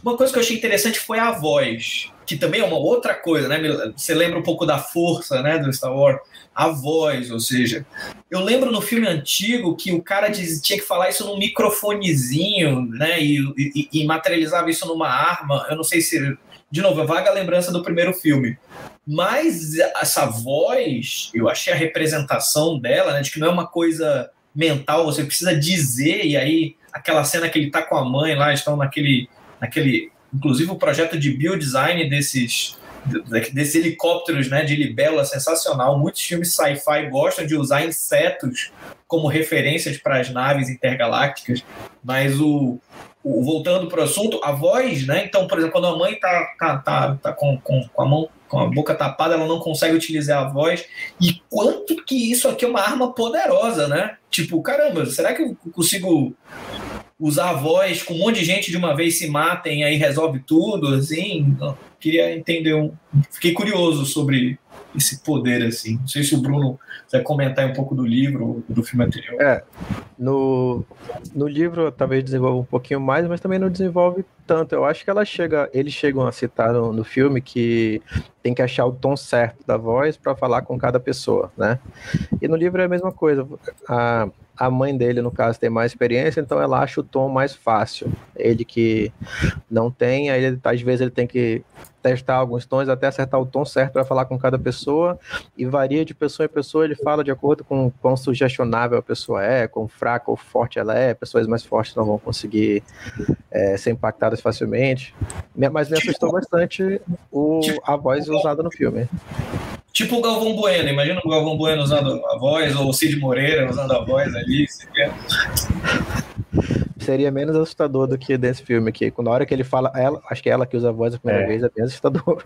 Speaker 6: Uma coisa que eu achei interessante foi a voz, que também é uma outra coisa, né? Você lembra um pouco da força, né, do Star Wars, a voz, ou seja, eu lembro no filme antigo que o cara diz, tinha que falar isso num microfonezinho, né, e, e, e materializava isso numa arma. Eu não sei se de novo, vaga lembrança do primeiro filme. Mas essa voz, eu achei a representação dela, né, de que não é uma coisa mental, você precisa dizer, e aí aquela cena que ele tá com a mãe lá, estão naquele, naquele inclusive o projeto de biodesign desses desses helicópteros né, de libélula sensacional. Muitos filmes sci-fi gostam de usar insetos como referências para as naves intergalácticas, mas o voltando para o assunto, a voz, né? Então, por exemplo, quando a mãe tá, tá, tá, tá com, com, com a mão com a boca tapada, ela não consegue utilizar a voz. E quanto que isso aqui é uma arma poderosa, né? Tipo, caramba, será que eu consigo usar a voz com um monte de gente de uma vez se matem aí resolve tudo, assim? Queria entender um... Fiquei curioso sobre esse poder, assim. Não sei se o Bruno vai comentar um pouco do livro, do filme anterior.
Speaker 4: É, no, no livro talvez desenvolva um pouquinho mais, mas também não desenvolve tanto. Eu acho que ela chega, eles chegam a citar no, no filme que tem que achar o tom certo da voz para falar com cada pessoa, né? E no livro é a mesma coisa. A, a mãe dele, no caso, tem mais experiência, então ela acha o tom mais fácil. Ele que não tem, aí ele, às vezes ele tem que testar alguns tons até acertar o tom certo para falar com cada pessoa e varia de pessoa em pessoa. Ele fala de acordo com quão sugestionável a pessoa é, quão fraca ou forte ela é. Pessoas mais fortes não vão conseguir é, ser impactadas facilmente. Mas me assustou bastante o, a voz usada no filme.
Speaker 6: Tipo o Galvão Bueno, imagina o Galvão Bueno usando a voz, ou o Cid Moreira usando a voz ali.
Speaker 4: Seria menos assustador do que desse filme aqui. Na hora que ele fala, ela, acho que é ela que usa a voz a primeira é. vez, é bem assustador.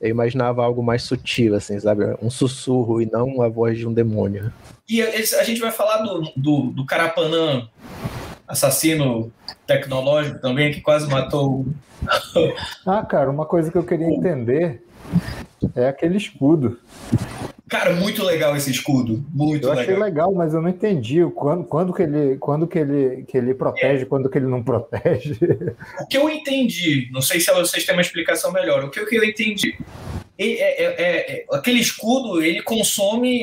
Speaker 4: Eu imaginava algo mais sutil, assim, sabe? Um sussurro e não a voz de um demônio.
Speaker 6: E a gente vai falar do, do, do Carapanã, assassino tecnológico também, que quase matou. (laughs)
Speaker 3: ah, cara, uma coisa que eu queria entender é aquele escudo.
Speaker 6: Cara, muito legal esse escudo. Muito
Speaker 3: eu achei legal. mas eu não entendi quando, quando, que, ele, quando que, ele, que ele protege, é. quando que ele não (laughs) protege.
Speaker 6: O que eu entendi, não sei se vocês têm uma explicação melhor, o que, eu entendi. É, é, é, é, aquele escudo ele consome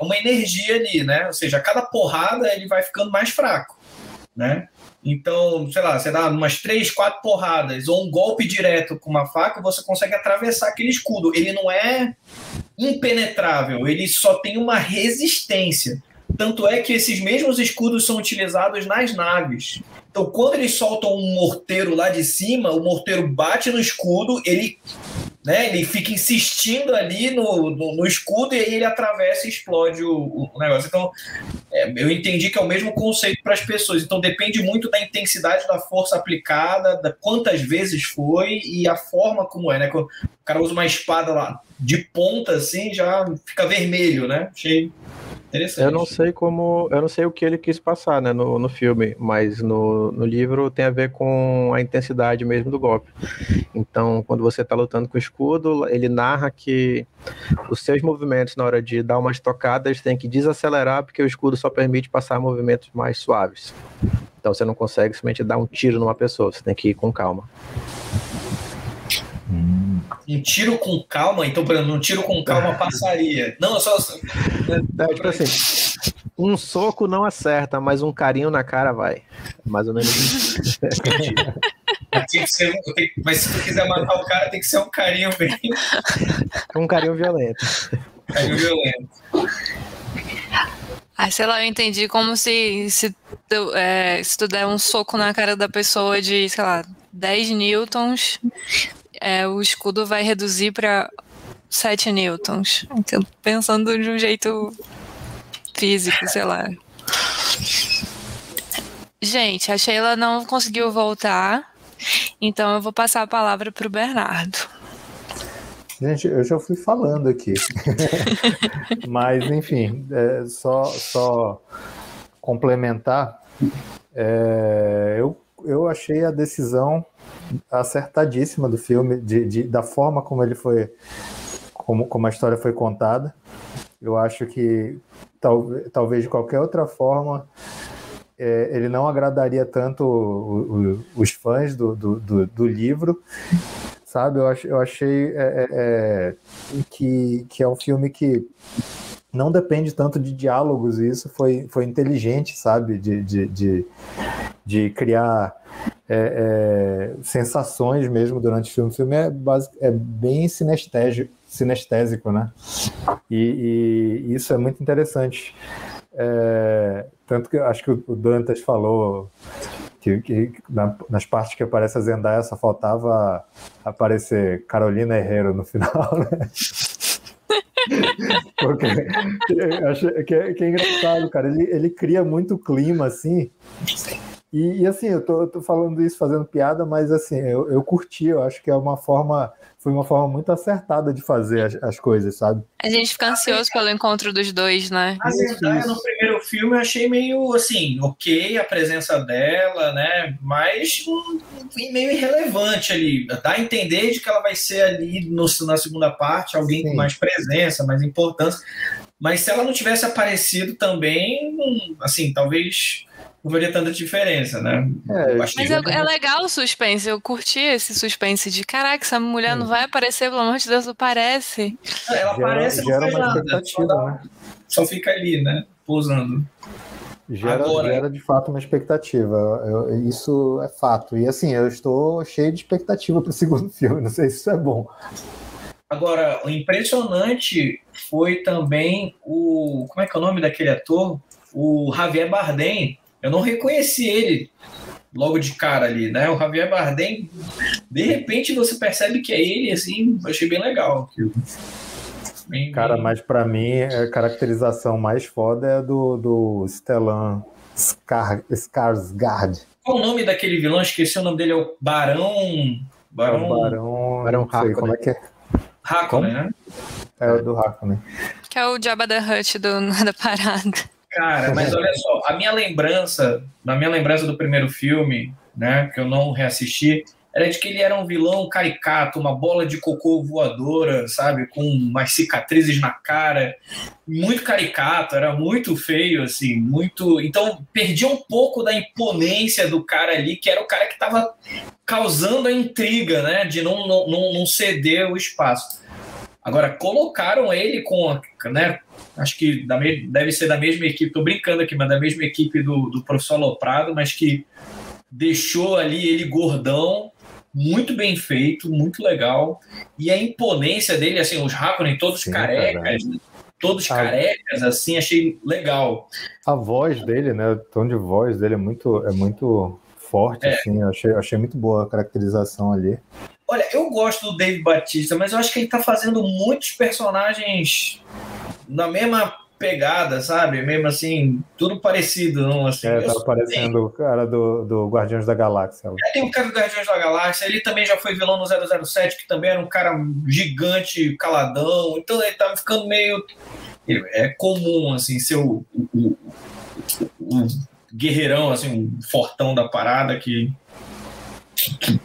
Speaker 6: uma energia ali, né? Ou seja, cada porrada ele vai ficando mais fraco, né? Então, sei lá, você dá umas três, quatro porradas ou um golpe direto com uma faca, você consegue atravessar aquele escudo. Ele não é impenetrável, ele só tem uma resistência. Tanto é que esses mesmos escudos são utilizados nas naves. Então, quando eles soltam um morteiro lá de cima, o morteiro bate no escudo, ele né? Ele fica insistindo ali no, no, no, escudo e aí ele atravessa e explode o, o negócio. Então, é, eu entendi que é o mesmo conceito para as pessoas. Então, depende muito da intensidade da força aplicada, da quantas vezes foi e a forma como é, né? Quando o cara usa uma espada lá de ponta assim, já fica vermelho, né? Achei Interessante.
Speaker 4: Eu não sei como. Eu não sei o que ele quis passar né, no, no filme, mas no, no livro tem a ver com a intensidade mesmo do golpe. Então, quando você está lutando com o escudo, ele narra que os seus movimentos na hora de dar umas tocadas tem que desacelerar, porque o escudo só permite passar movimentos mais suaves. Então você não consegue simplesmente dar um tiro numa pessoa, você tem que ir com calma.
Speaker 6: Um tiro com calma, então, por exemplo, um tiro com calma (laughs) passaria. Não, só.
Speaker 4: É, tipo assim, um soco não acerta, mas um carinho na cara vai. Mais ou menos isso.
Speaker 6: tem que ser um, tem, mas se tu quiser matar o cara, tem que ser um carinho bem.
Speaker 4: Um carinho violento.
Speaker 6: Carinho violento.
Speaker 2: Ah, sei lá, eu entendi como se, se, tu, é, se tu der um soco na cara da pessoa de, sei lá, 10 newtons, é, o escudo vai reduzir para 7 newtons. Pensando de um jeito físico, sei lá. Gente, a Sheila não conseguiu voltar, então eu vou passar a palavra para o Bernardo.
Speaker 3: Gente, eu já fui falando aqui. (laughs) Mas, enfim, é, só, só complementar. É, eu, eu achei a decisão acertadíssima do filme, de, de, da forma como ele foi, como, como a história foi contada. Eu acho que tal, talvez de qualquer outra forma é, ele não agradaria tanto o, o, os fãs do, do, do, do livro sabe? Eu, ach, eu achei é, é, é, que, que é um filme que não depende tanto de diálogos, e isso foi, foi inteligente, sabe? De, de, de, de criar é, é, sensações mesmo durante o filme. O filme é, basic, é bem sinestésico, sinestésico né? E, e, isso é muito interessante. É, tanto que acho que o Dantas falou que, que na, nas partes que aparece a Zendaya só faltava aparecer Carolina Herrero no final, né? (laughs) Porque acho que é, que é engraçado, cara. Ele, ele cria muito clima, assim. E, e, assim, eu tô, eu tô falando isso fazendo piada, mas assim, eu, eu curti, eu acho que é uma forma foi uma forma muito acertada de fazer as, as coisas, sabe?
Speaker 2: A gente fica ansioso pelo encontro dos dois, né?
Speaker 6: A Zendaya no primeiro filme eu achei meio assim, ok a presença dela, né? Mas um, meio irrelevante ali. Dá a entender de que ela vai ser ali no, na segunda parte alguém Sim. com mais presença, mais importância. Mas se ela não tivesse aparecido também, assim, talvez não veria tanta diferença, né?
Speaker 2: É, mas é, é, legal o suspense, eu curti esse suspense de caraca, essa mulher não vai aparecer, pelo amor de Deus, não parece.
Speaker 6: Ela aparece, gera, não gera uma nada, só, dá, né? só fica ali, né? Pousando.
Speaker 3: Gera, Agora, gera de fato uma expectativa. Eu, isso é fato. E assim, eu estou cheio de expectativa para o (laughs) segundo filme. Não sei se isso é bom.
Speaker 6: Agora, o impressionante foi também o. Como é que é o nome daquele ator? O Javier Bardem, eu não reconheci ele logo de cara ali, né? O Javier Bardem, de repente você percebe que é ele, assim, eu achei bem legal.
Speaker 3: Bem, cara, bem... mas para mim a caracterização mais foda é do, do Stellan Skar, Skarsgård.
Speaker 6: Qual o nome daquele vilão? Esqueci o nome dele, é o Barão...
Speaker 3: Barão... É o Barão... Barão Harkonnen. Como é que é?
Speaker 6: Harkonnen, né?
Speaker 3: É o do Harkonnen.
Speaker 2: Que é o Jabba the Hutt do, (laughs) da parada.
Speaker 6: Cara, (laughs) mas olha só, a minha lembrança, na minha lembrança do primeiro filme, né, que eu não reassisti, era de que ele era um vilão caricato, uma bola de cocô voadora, sabe, com umas cicatrizes na cara, muito caricato, era muito feio, assim, muito. Então perdia um pouco da imponência do cara ali, que era o cara que estava causando a intriga, né, de não, não, não ceder o espaço. Agora colocaram ele com, né, acho que da deve ser da mesma equipe, tô brincando aqui, mas da mesma equipe do, do Professor Loprado, mas que deixou ali ele gordão, muito bem feito, muito legal. E a imponência dele, assim, os Hakonen todos Sim, carecas, né? todos a... carecas, assim, achei legal.
Speaker 3: A voz dele, né, o tom de voz dele é muito, é muito forte, é. assim, achei, achei muito boa a caracterização ali.
Speaker 6: Olha, eu gosto do Dave Batista, mas eu acho que ele tá fazendo muitos personagens na mesma pegada, sabe? Mesmo assim, tudo parecido, não? Assim,
Speaker 3: é, tá parecendo o cara do, do Guardiões da Galáxia.
Speaker 6: É, tem o cara do Guardiões da Galáxia, ele também já foi vilão no 007, que também era um cara gigante, caladão, então ele tava ficando meio... É comum, assim, ser o, o, o, o guerreirão, assim, um fortão da parada que, que,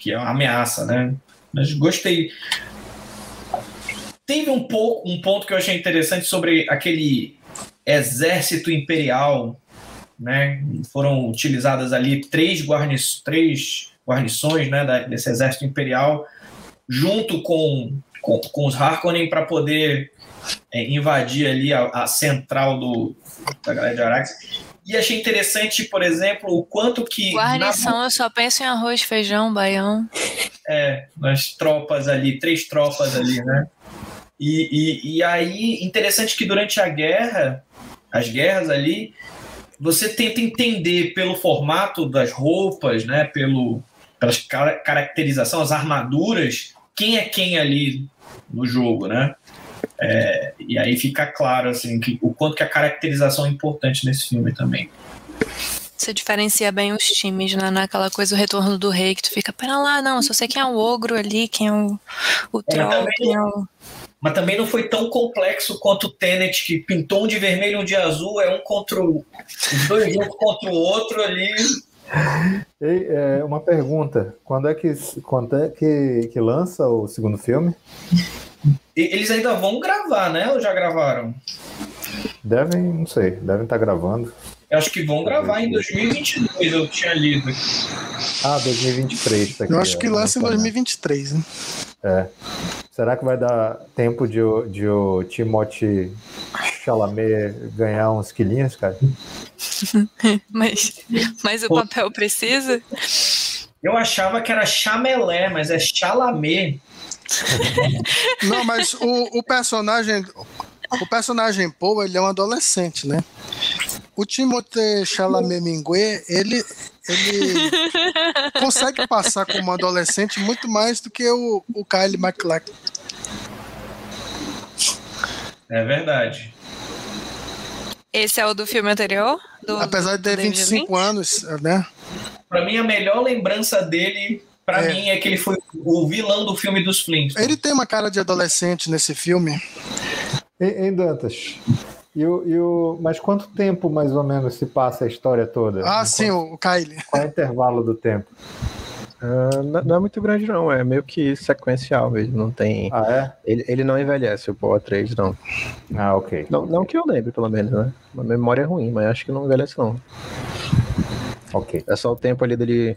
Speaker 6: que é uma ameaça, né? Mas gostei Teve um pouco um ponto que eu achei interessante sobre aquele exército imperial, né? Foram utilizadas ali três, guarni três guarnições, né, desse exército imperial, junto com, com, com os Harkonnen para poder é, invadir ali a, a, central do, da galera de Arax. E achei interessante, por exemplo, o quanto que.
Speaker 2: Guarnição, na... eu só penso em arroz, feijão, baião.
Speaker 6: É, nas tropas ali, três tropas ali, né? E, e, e aí, interessante que durante a guerra, as guerras ali, você tenta entender pelo formato das roupas, né, pelo, pela caracterização, as armaduras, quem é quem ali no jogo, né? É, e aí fica claro assim que o quanto que a caracterização é importante nesse filme também.
Speaker 2: Você diferencia bem os times, né? Naquela coisa, o retorno do rei, que tu fica, pera lá, não, só sei quem é o ogro ali, quem é o, o troll,
Speaker 6: também-
Speaker 2: quem é o.
Speaker 6: Mas também não foi tão complexo quanto o Tenet, que pintou um de vermelho e um de azul, é um contra o. Os dois juntos contra o outro ali.
Speaker 3: Ei, é, uma pergunta: quando é que quando é que, que lança o segundo filme?
Speaker 6: Eles ainda vão gravar, né? Ou já gravaram?
Speaker 3: Devem, não sei, devem estar gravando.
Speaker 6: Eu acho que vão gravar em 2022, eu tinha lido.
Speaker 3: Ah, 2023. Tá aqui,
Speaker 5: Eu acho que
Speaker 3: ó,
Speaker 5: lança em
Speaker 3: lançamento.
Speaker 5: 2023, né?
Speaker 3: É. Será que vai dar tempo de, o- de o Timothée Chalamet ganhar uns quilinhos, cara? (laughs)
Speaker 2: Mas, mas o papel precisa?
Speaker 6: Eu achava que era chamelé, mas é chalamé. (laughs)
Speaker 5: Não, mas o, o personagem. O personagem Paul, ele é um adolescente, né? O Timothée Chalamet Mingue, ele, ele consegue passar como um adolescente muito mais do que o, o Kyle MacLachlan.
Speaker 6: É verdade.
Speaker 2: Esse é o do filme anterior? Do,
Speaker 5: Apesar de ter
Speaker 2: do David
Speaker 5: 25 anos, né?
Speaker 6: Pra mim, a melhor lembrança dele, pra
Speaker 5: É.
Speaker 6: mim, é que ele foi o vilão do filme dos Flintstones.
Speaker 5: Ele tem uma cara de adolescente nesse filme.
Speaker 3: Em, Dantas. E o, e o, mas quanto tempo mais ou menos se passa a história toda?
Speaker 5: Ah,
Speaker 3: Em
Speaker 5: sim, o, o Kyle.
Speaker 3: Qual é o intervalo do tempo?
Speaker 4: Ah, não, não é muito grande, não. É meio que sequencial mesmo. Não tem.
Speaker 3: Ah,
Speaker 4: Ele, ele não envelhece, o Paul Atreides, não.
Speaker 3: é? Ah, ok.
Speaker 4: não. Não que eu lembre, pelo menos, né? Uma memória é ruim, mas acho que não envelhece, não.
Speaker 3: Ok.
Speaker 4: É só o tempo ali dele.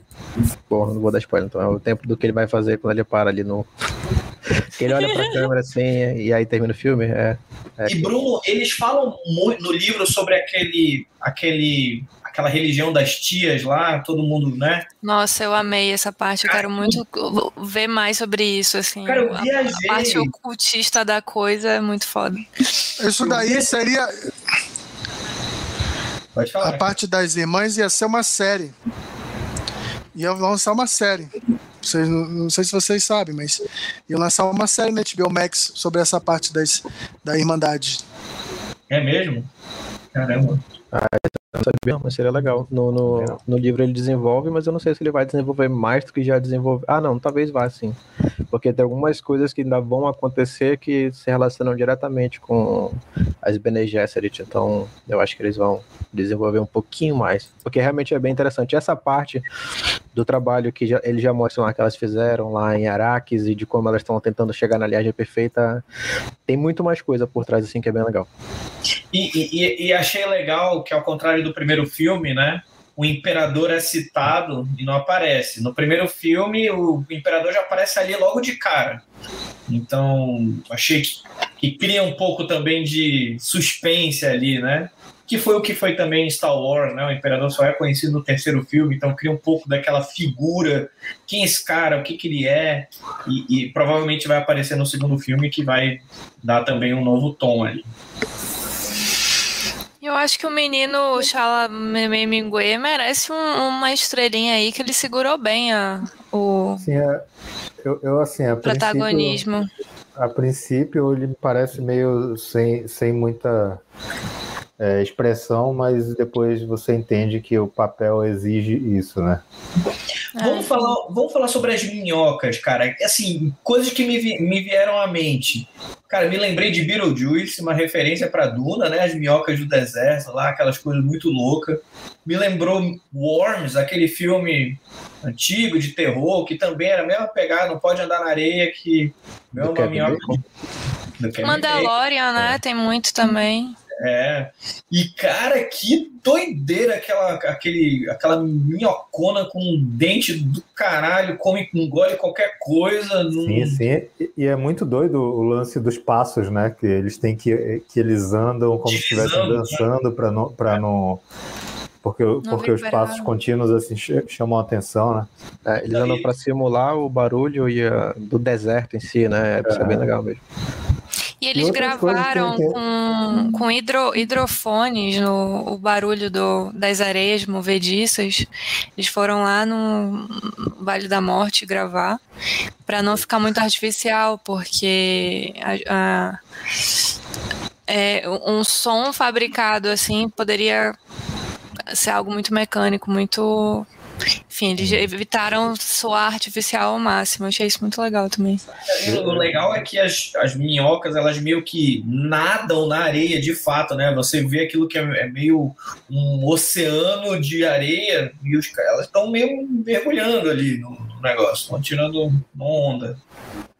Speaker 4: Porra, não vou dar spoiler, então. É o tempo do que ele vai fazer quando ele para ali no. (laughs) que ele olha pra câmera assim e aí termina o filme. É. é
Speaker 6: E Bruno, eles falam muito no livro sobre aquele, aquele, aquela religião das tias lá, todo mundo, né?
Speaker 2: Nossa, eu amei essa parte. Eu quero muito ver mais sobre isso, assim.
Speaker 6: Cara, eu
Speaker 2: A-
Speaker 6: viajei.
Speaker 2: A parte ocultista da coisa é muito foda.
Speaker 5: Isso daí seria.
Speaker 6: Pode falar.
Speaker 5: A parte das irmãs ia ser uma série. Ia lançar uma série. Vocês, não, sei se vocês sabem, mas ia lançar uma série na HBO Max sobre essa parte das, da Irmandade.
Speaker 6: É mesmo? Caramba.
Speaker 4: Não sabia, mas seria legal. No, no, no livro ele desenvolve, mas eu não sei se ele vai desenvolver mais do que já desenvolveu. Ah, não, talvez vá sim. Porque tem algumas coisas que ainda vão acontecer que se relacionam diretamente com as Bene Gesserit. Então, eu acho que eles vão desenvolver um pouquinho mais. Porque realmente é bem interessante. Essa parte do trabalho que já, eles já mostram lá que elas fizeram lá em Araques e de como elas estão tentando chegar na linhagem perfeita, tem muito mais coisa por trás assim que é bem legal.
Speaker 6: E, e- e achei legal que, ao contrário do primeiro filme, né? O imperador é citado e não aparece. No primeiro filme, o imperador já aparece ali logo de cara. Então, achei que, que cria um pouco também de suspense ali, né? Que foi o que foi também em Star Wars, né? O imperador só é conhecido no terceiro filme, então cria um pouco daquela figura. Quem é esse cara? O que, que ele é? E, e provavelmente vai aparecer no segundo filme, que vai dar também um novo tom ali.
Speaker 2: Eu acho que o menino Chalamet Mingue merece um- uma estrelinha aí que ele segurou bem a, o
Speaker 3: Assim, é, eu, eu, assim, a princípio,
Speaker 2: protagonismo.
Speaker 3: a princípio ele me parece meio sem, sem muita é, expressão, mas depois você entende que o papel exige isso, né?
Speaker 2: É.
Speaker 6: Vamos, falar, vamos falar sobre as minhocas, cara. Assim, coisas que me, me vieram à mente. Cara, me lembrei de Beetlejuice, uma referência para Duna, né? As minhocas do deserto lá, aquelas coisas muito loucas. Me lembrou Worms, aquele filme antigo de terror, que também era a mesma pegada, não pode andar na areia, que é uma minhoca.
Speaker 2: Mandalorian, né? Tem muito também.
Speaker 6: É. E, cara, que doideira aquela, aquele, aquela minhocona com um dente do caralho, come, engole qualquer coisa. Não...
Speaker 3: Sim, sim. E- é muito doido o lance dos passos, né? Que eles têm que. que eles andam como se estivessem
Speaker 6: né?
Speaker 3: dançando para não. Pra não porque porque os passos contínuos assim ch- chamam a atenção, né?
Speaker 4: É, eles
Speaker 6: Daí-
Speaker 4: andam pra simular o barulho e a- do deserto em si, né? Isso é bem legal mesmo.
Speaker 2: E eles
Speaker 3: coisas
Speaker 2: gravaram
Speaker 3: tem-
Speaker 2: com, com hidro, hidrofones no o barulho do, das areias movediças. Eles foram lá no Vale da Morte gravar para não ficar muito artificial, porque a- a- é, um som fabricado assim poderia ser algo muito mecânico, muito. Enfim, eles evitaram soar artificial ao máximo. Eu achei isso muito legal também.
Speaker 6: O legal é que as, as minhocas, elas meio que nadam na areia de fato, né? Você vê aquilo que é, é meio um oceano de areia e os, elas estão meio mergulhando ali no, no negócio, estão tirando onda.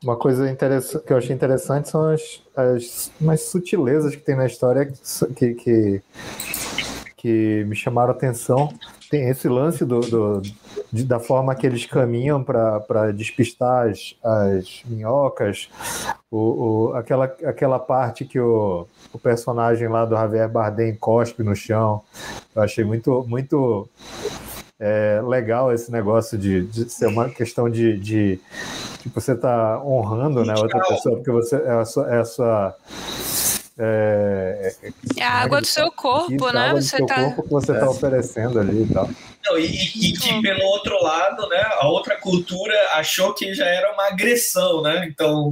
Speaker 3: Uma coisa que eu achei interessante são as, as umas sutilezas que tem na história que, que, que me chamaram a atenção. Tem esse lance do, do de, da forma que eles caminham para despistar as, as minhocas, o, o, aquela, aquela parte que o, o personagem lá do Javier Bardem cospe no chão. Eu achei muito, muito é, legal esse negócio de, de ser uma questão de, de tipo, você tá honrando né, outra pessoa, porque você é a sua. É a sua
Speaker 2: é, é a água do seu corpo, né?
Speaker 3: Água do você seu tá... corpo que você está oferecendo ali e tal.
Speaker 6: Não, e, e, que pelo outro lado, né, a outra cultura achou que já era uma agressão, né? Então,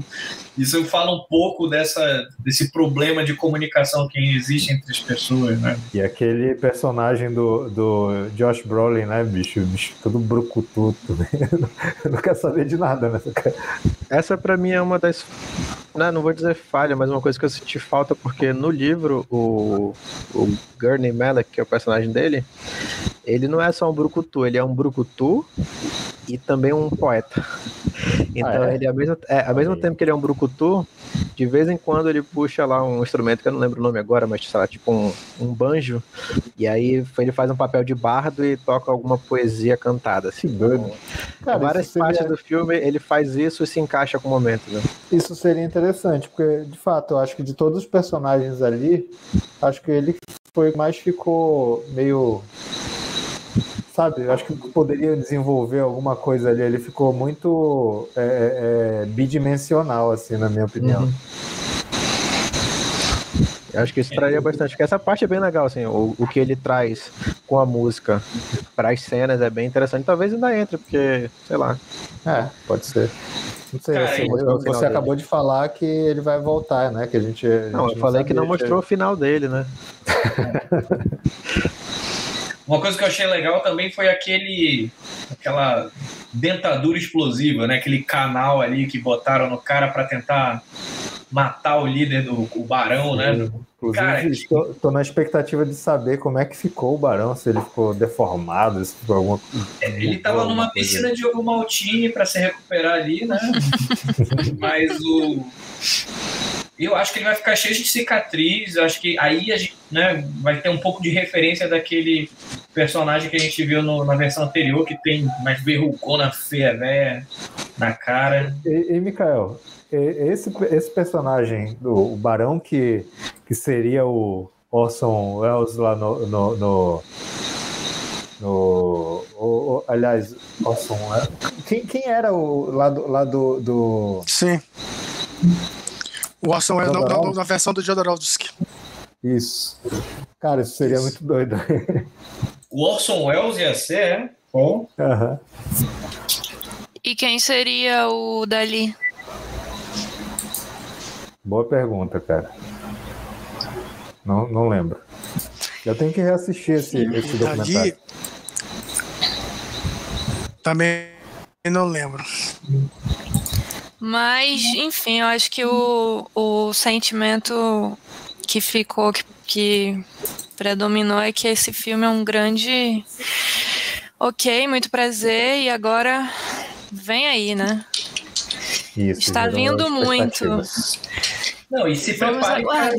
Speaker 6: isso fala um pouco dessa, desse problema de comunicação que existe entre as pessoas, né?
Speaker 3: E aquele personagem do, do Josh Brolin, né, bicho? bicho todo brucututo, né? (laughs) não quer saber de nada, né?
Speaker 4: Essa para mim é uma das não, não vou dizer falha, mas uma coisa que eu senti falta, porque no livro, o, o Gurney Malek, que é o personagem dele, ele não é só um brucutu, ele é um brucutu e também um poeta. (laughs) Então, ah, é? ele ao mesmo, é, ao mesmo tempo que ele é um brucutu, de vez em quando ele puxa lá um instrumento que eu não lembro o nome agora, mas sei lá, tipo um, um banjo, e aí ele faz um papel de bardo e toca alguma poesia cantada. Assim, então, Cara, várias seria... partes do filme ele faz isso e se encaixa com o momento. Né?
Speaker 3: Isso seria interessante, porque de fato eu acho que de todos os personagens ali, acho que ele foi mais ficou meio sabe? Eu acho que poderia desenvolver alguma coisa ali. Ele ficou muito é, é, é, bidimensional, assim, na minha opinião. Uhum.
Speaker 4: Eu acho que isso traria bastante, porque essa parte é bem legal, assim, o, o que ele traz com a música para as cenas é bem interessante. Talvez ainda entre, porque, sei lá.
Speaker 3: É, pode ser. Não sei, Cara, assim, você acabou dele. de falar que ele vai voltar, né? Que a gente. A
Speaker 4: não,
Speaker 3: gente
Speaker 4: eu falei que não mostrou que... o final dele, né? (laughs)
Speaker 6: Uma coisa que eu achei legal também foi aquele aquela dentadura explosiva, né? Aquele canal ali que botaram no cara para tentar matar o líder do o barão, né?
Speaker 3: Inclusive, cara, tô, tô, na expectativa de saber como é que ficou o barão, se ele ficou deformado, se ficou alguma
Speaker 6: Ele tava numa piscina de ovo maltine para se recuperar ali, né? (laughs) Mas o eu acho que ele vai ficar cheio de cicatriz. Acho que aí a gente né, vai ter um pouco de referência daquele personagem que a gente viu no, na versão anterior, que tem mais verrucona feia, né, na cara.
Speaker 3: E, e Mikael, esse, esse personagem, do, o Barão, que, que seria o Orson Welles lá no. no, no, no o, o, aliás, Orson Welles. Quem, quem era o lá do. Lá do, do...
Speaker 5: Sim. O Orson Welles na, na, na, versão do Jodorowsky.
Speaker 3: Isso. Cara, isso seria isso. muito doido.
Speaker 6: O Orson Welles ia ser, é? Bom.
Speaker 3: Uhum.
Speaker 2: E quem seria o Dali?
Speaker 3: Boa pergunta, cara. Não, não lembro. Eu tenho que reassistir esse, esse documentário. Dali...
Speaker 5: Também não lembro.
Speaker 2: Mas, enfim, eu acho que o, o sentimento que ficou, que, que predominou é que esse filme é um grande. Ok, muito prazer, e agora vem aí, né?
Speaker 3: Isso,
Speaker 2: Está vindo muito.
Speaker 6: Não, e se prepare para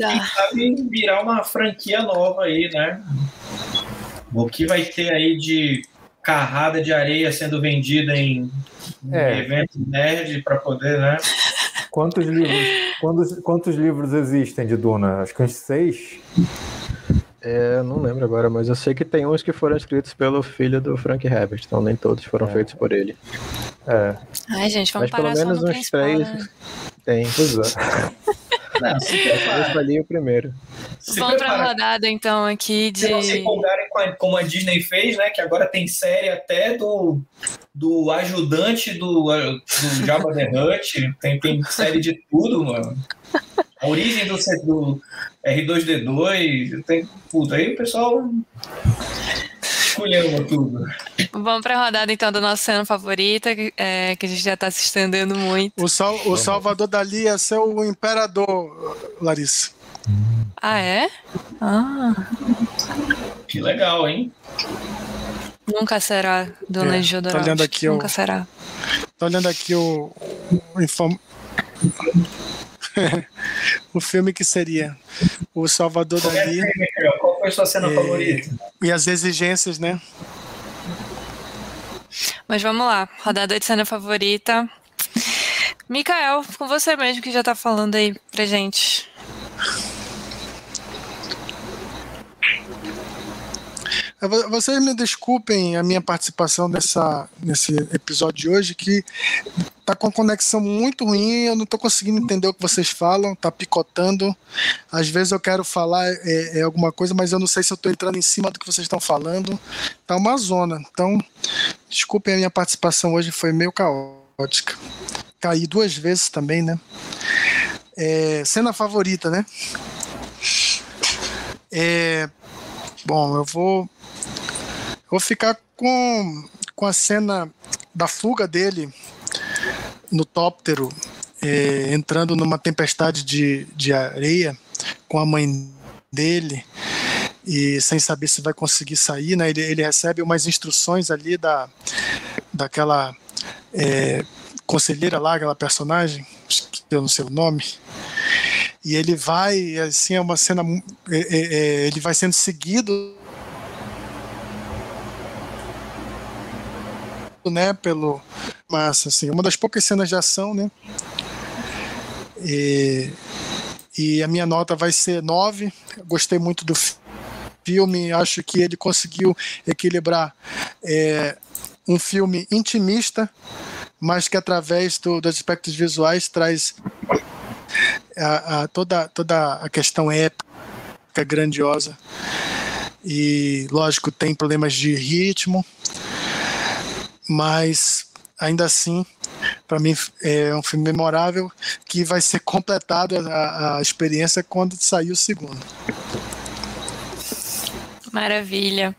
Speaker 6: virar uma franquia nova aí, né? O que vai ter aí de carrada de areia sendo vendida em é. evento nerd para poder, né?
Speaker 3: Quantos livros, quantos, quantos livros existem de Duna? Acho que uns seis.
Speaker 4: É, não lembro agora, mas eu sei que tem uns que foram escritos pelo filho do Frank Herbert, então nem todos foram é. feitos por ele.
Speaker 3: É.
Speaker 2: Ai, gente, vamos mas
Speaker 4: parar pelo menos uns três
Speaker 2: né?
Speaker 4: tem. Pois é. (laughs) Não, (laughs) se prepara. Eu o primeiro.
Speaker 2: Se Vamos para a rodada, então, aqui de... Se
Speaker 6: não se empolgarem com a, como a Disney fez, né? Que agora tem série até do, do ajudante do, do Jabba the Hutt. Tem, tem série de tudo, mano. A origem do, do R2-D2. Tem, puta, aí o pessoal... escolher uma tudo.
Speaker 2: Vamos pra rodada então da nossa cena favorita, que, é, que a gente já tá se estendendo muito.
Speaker 5: O, Sal, o Salvador Dali ia ser o imperador, Larissa.
Speaker 2: Ah, é? Ah,
Speaker 6: Que legal, hein?
Speaker 2: nunca será, Dona
Speaker 5: É,
Speaker 2: é,
Speaker 5: tô olhando aqui o-
Speaker 2: Nunca será.
Speaker 5: Tô olhando aqui o, o, inform- (laughs) o filme que seria o Salvador Dali
Speaker 6: Qual foi a sua cena
Speaker 5: É.
Speaker 6: favorita?
Speaker 5: e as exigências, né?
Speaker 2: Mas vamos lá, rodada de cena favorita. Mikael, com você mesmo que já tá falando aí pra gente.
Speaker 5: Vou- Vocês me desculpem a minha participação nessa, nesse episódio de hoje, que tá com conexão muito ruim, eu não tô conseguindo entender o que vocês falam, tá picotando. Às vezes eu quero falar é, é alguma coisa, mas eu não sei se eu tô entrando em cima do que vocês estão falando. Tá uma zona. Então, desculpem a minha participação hoje, foi meio caótica. Caí duas vezes também, né? É, cena favorita, né? É, bom, eu vou Vou ficar com, com a cena da fuga dele no tóptero, eh, entrando numa tempestade de, de areia com a mãe dele e sem saber se vai conseguir sair, né? Ele, ele recebe umas instruções ali da daquela eh, conselheira lá, aquela personagem, que eu não sei o nome. E ele vai, assim, é uma cena. eh, eh, eh, ele vai sendo seguido né, pelo massa, assim, uma das poucas cenas de ação, né, e, e a minha nota vai ser 9, gostei muito do fi- filme, acho que ele conseguiu equilibrar é, um filme intimista, mas que através do, dos aspectos visuais traz a, a- toda, toda a questão épica, grandiosa, e lógico tem problemas de ritmo, mas ainda assim, para mim é um filme memorável que vai ser completado a, a experiência quando sair o segundo.
Speaker 2: Maravilha.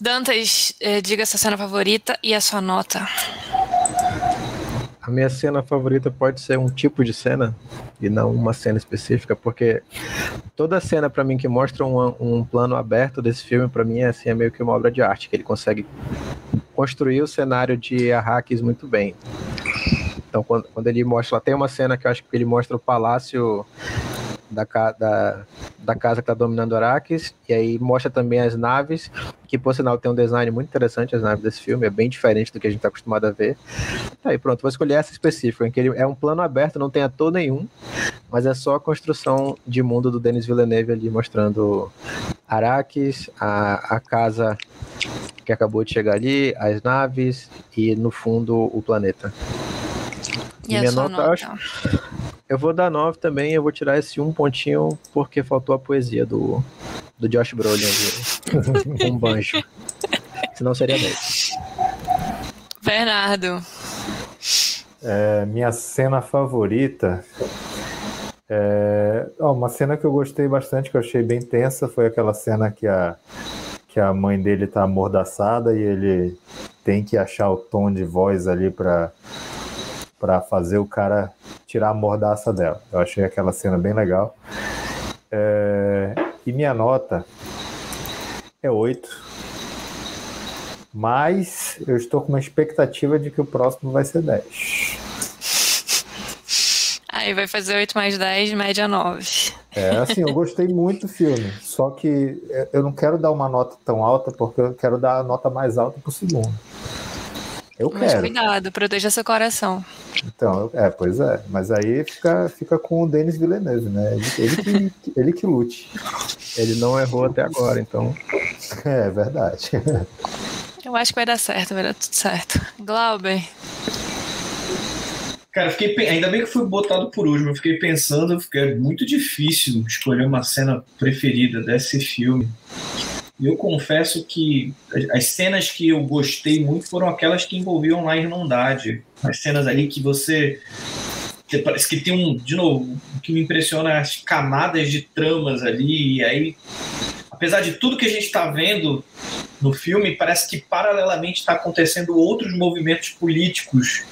Speaker 2: Dantas, eh, diga sua cena favorita e a sua nota.
Speaker 4: A minha cena favorita pode ser um tipo de cena e não uma cena específica, porque toda cena para mim que mostra um, um plano aberto desse filme para mim é assim é meio que uma obra de arte que ele consegue construir o cenário de Arrakis muito bem. Então quando, quando ele mostra, tem uma cena que eu acho que ele mostra o palácio da, da, da casa que está dominando Arrakis, e aí mostra também as naves, que por sinal tem um design muito interessante, as naves desse filme, é bem diferente do que a gente está acostumado a ver. Aí pronto, vou escolher essa específica, em que ele é um plano aberto, não tem ator nenhum, mas é só a construção de mundo do Denis Villeneuve ali, mostrando Arrakis, a, a casa que acabou de chegar ali, as naves e no fundo o planeta.
Speaker 2: E a
Speaker 4: Minha nota,
Speaker 2: nota?
Speaker 4: acho- Eu vou dar 9 também, eu vou tirar esse um pontinho porque faltou a poesia do, do Josh Brolin ali, (laughs) um banjo. Senão seria 10.
Speaker 2: Bernardo.
Speaker 3: É, minha cena favorita. É, ó, uma cena que eu gostei bastante, que eu achei bem tensa, foi aquela cena que a, que a mãe dele tá amordaçada e ele tem que achar o tom de voz ali para para fazer o cara tirar a mordaça dela. Eu achei aquela cena bem legal. É, e minha nota é 8. Mas eu estou com uma expectativa de que o próximo vai ser 10.
Speaker 2: Aí vai fazer 8 mais 10, média 9.
Speaker 3: É, assim, eu gostei muito do filme, só que eu não quero dar uma nota tão alta porque eu quero dar a nota mais alta pro segundo. Eu
Speaker 2: Mas
Speaker 3: quero.
Speaker 2: cuidado, proteja seu coração.
Speaker 3: Então, é, pois é. Mas aí fica, fica com o Denis Villeneuve, né? Ele, ele, que, (laughs) ele que lute.
Speaker 4: Ele não errou até agora, então. (laughs)
Speaker 3: É verdade.
Speaker 2: Eu acho que vai dar certo, vai dar tudo certo. Glauber,
Speaker 6: Cara, eu fiquei, ainda bem que fui botado por último. Eu fiquei pensando, porque é muito difícil escolher uma cena preferida desse filme. Eu confesso que as- as cenas que eu gostei muito foram aquelas que envolviam lá a Irmandade. As cenas ali que você. Parece que tem um. De novo, o que me impressiona as camadas de tramas ali. E aí, apesar de tudo que a gente está vendo no filme, parece que paralelamente está acontecendo outros movimentos políticos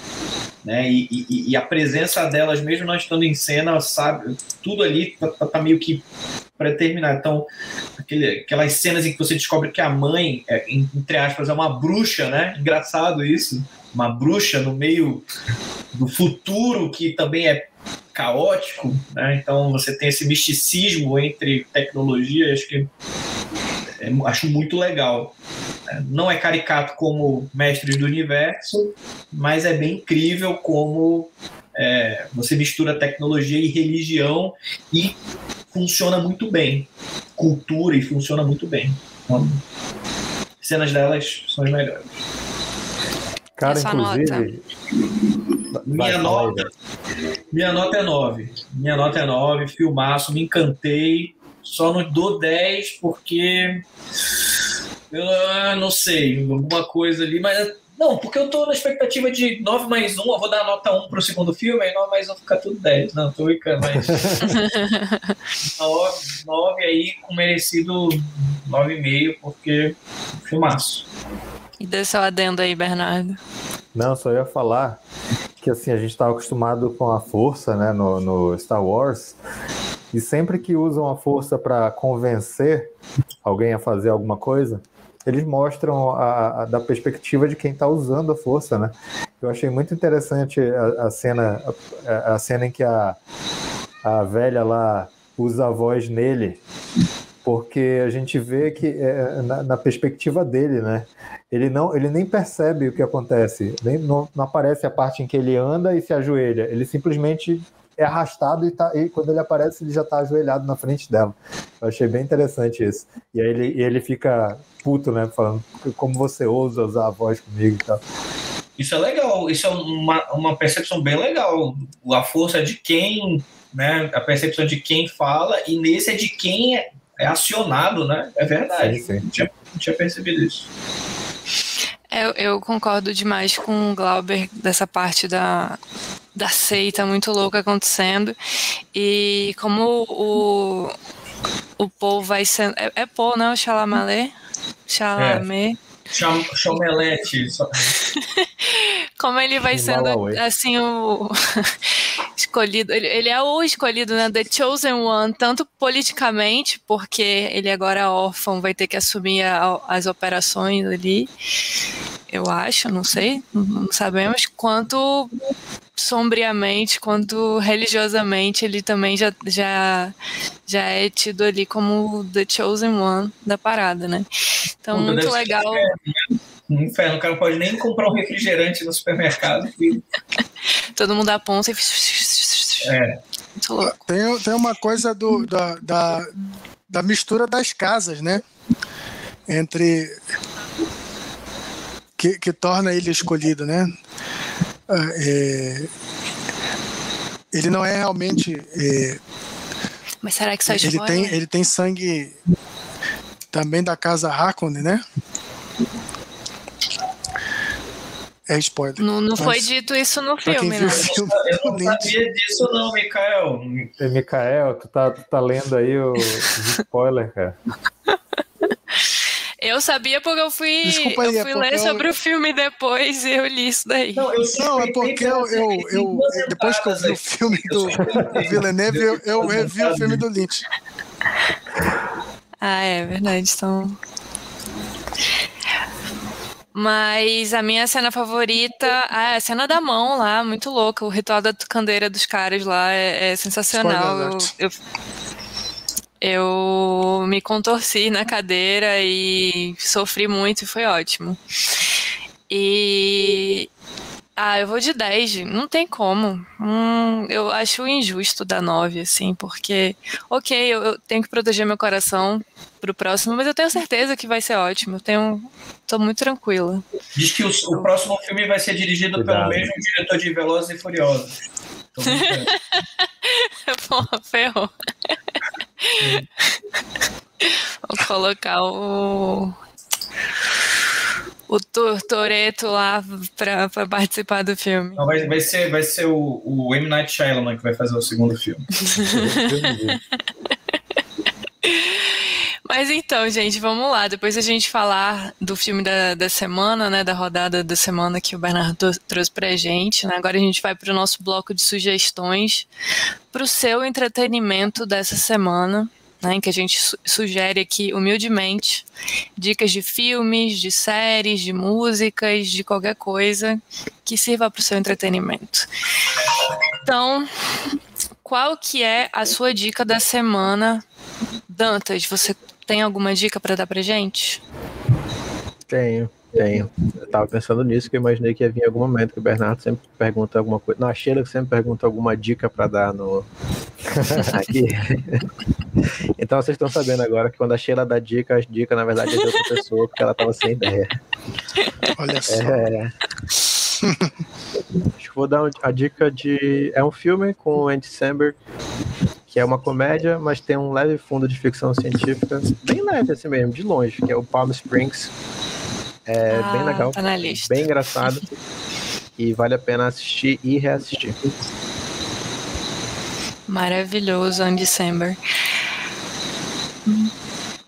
Speaker 6: né? E, e, e, a presença delas, mesmo não estando em cena, sabe, tudo ali tá, tá, tá meio que predeterminado. Então, aquele, aquelas cenas em que você descobre que a mãe, é, entre aspas, é uma bruxa, né? Engraçado isso, uma bruxa no meio do futuro que também é caótico, né? Então você tem esse misticismo entre tecnologia, acho que é, acho muito legal. Não é caricato como Mestres do Universo, mas é bem incrível como é, você mistura tecnologia e religião e funciona muito bem. Cultura e funciona muito bem. Então, cenas delas são as melhores.
Speaker 3: Cara, Essa inclusive.
Speaker 6: Nota. Minha nota, minha nota é 9. Minha nota é 9, filmaço, me encantei. Só não dou 10 porque eu ah, não sei, alguma coisa ali, mas não, porque eu tô na expectativa de 9 mais 1, eu vou dar nota 1 pro segundo filme, aí 9 mais 1 fica tudo 10. Não, tô brincando, mas (laughs) 9, 9 aí com merecido 9,5, porque filmaço.
Speaker 2: E dê seu adendo aí, Bernardo.
Speaker 3: Não, só ia falar que assim, a gente estava acostumado com a força, né, no, no Star Wars, e sempre que usam a força para convencer alguém a fazer alguma coisa, eles mostram a, a, da perspectiva de quem está usando a força, né? Eu achei muito interessante a, a cena, a, a, cena em que a, a velha lá usa a voz nele, porque a gente vê que é, na, na, perspectiva dele, né? Ele não, ele nem percebe o que acontece, nem não, não aparece a parte em que ele anda e se ajoelha. Ele simplesmente é arrastado e, tá, e quando ele aparece, ele já está ajoelhado na frente dela. Eu achei bem interessante isso. E aí ele, ele fica puto, né? Falando como você ousa usar a voz comigo e tal.
Speaker 6: Isso é legal, isso é uma, uma percepção bem legal. A força de quem, né? A percepção de quem fala, e nesse é de quem é, é acionado, né? É verdade. Sim, sim. Não, tinha, não tinha percebido isso.
Speaker 2: Eu, eu, concordo demais com o Glauber dessa parte da, da seita muito louca acontecendo. E como o, o Paul vai sendo. É, é Paul, né? O Chalamalé? Chalamet. É.
Speaker 6: Chomelete.
Speaker 2: Como ele vai sendo assim o (laughs) escolhido, ele, ele, é o escolhido, né, the chosen one, tanto politicamente, porque ele agora é órfão, vai ter que assumir a, as operações ali, eu acho, não sei, não sabemos, quanto sombriamente, quanto religiosamente ele também já, já, já é tido ali como the chosen one da parada, né? Então, Puta, muito legal.
Speaker 6: Um inferno, o cara não pode nem comprar um refrigerante no supermercado. E...
Speaker 2: Todo mundo aponta e.
Speaker 6: É.
Speaker 5: Tem, tem uma coisa do, da, da, da mistura das casas, né? Entre que, que torna ele escolhido, né? Ah, é, ele não é realmente. É,
Speaker 2: Mas será que só
Speaker 5: ele tem Ele tem sangue também da casa Harkonnen, né? É spoiler.
Speaker 2: Não, não foi dito isso no filme,
Speaker 6: né? Filme, eu não sabia disso não, Mikael.
Speaker 3: Mikael, tu tá, tu tá lendo aí o spoiler, cara.
Speaker 2: Eu sabia porque eu fui, Desculpa aí, eu é fui é ler sobre o filme depois e eu li isso daí.
Speaker 5: Não, eu não é porque eu, eu, eu, depois que eu vi o filme do (laughs) Villeneuve, eu, eu revi o filme do Lynch.
Speaker 2: Ah, é verdade. Então. Mas a minha cena favorita é a cena da mão lá, muito louca. O ritual da candeira dos caras lá é, é sensacional. Eu, eu, eu me contorci na cadeira e sofri muito e foi ótimo. E. Ah, eu vou de 10, não tem como. Hum, eu acho injusto dar 9, assim, porque, ok, eu, eu, tenho que proteger meu coração pro próximo, mas eu tenho certeza que vai ser ótimo. Eu tenho. tô muito tranquila.
Speaker 6: Diz que o, o próximo filme vai ser dirigido Cuidado. pelo mesmo diretor de Velozes e Furiosos. (laughs)
Speaker 2: Pô, ferrou. Vou colocar o. O Toreto lá pra, pra participar do filme.
Speaker 6: Não, vai, vai, ser, vai ser o, o M. Night Shyamalan que vai fazer o segundo filme. (laughs)
Speaker 2: Mas então, gente, vamos lá. Depois a gente falar do filme da, da semana, né? Da rodada da semana que o Bernardo trouxe pra gente. Né? Agora a gente vai para o nosso bloco de sugestões para o seu entretenimento dessa semana né, em que a gente su sugere aqui humildemente dicas de filmes, de séries, de músicas, de qualquer coisa que sirva para o seu entretenimento. Então, qual que é a sua dica da semana, Dantas? Você tem alguma dica para dar para gente?
Speaker 4: Tenho. Tenho. Eu tava pensando nisso, que eu imaginei que ia vir em algum momento que o Bernardo sempre pergunta alguma coisa. Não, a Sheila sempre pergunta alguma dica para dar no. (laughs) Aqui. então vocês estão sabendo agora que quando a Sheila dá dica, as dicas na verdade é de outra pessoa, porque ela tava sem ideia.
Speaker 5: Olha só.
Speaker 4: É... Acho que vou dar a dica de. É um filme com o Andy Samberg, que é uma comédia, mas tem um leve fundo de ficção científica, bem leve assim mesmo, de longe, que é o Palm Springs. É
Speaker 2: ah,
Speaker 4: bem legal,
Speaker 2: tá na lista.
Speaker 4: bem engraçado e vale a pena assistir e reassistir.
Speaker 2: Maravilhoso, Andy Samberg.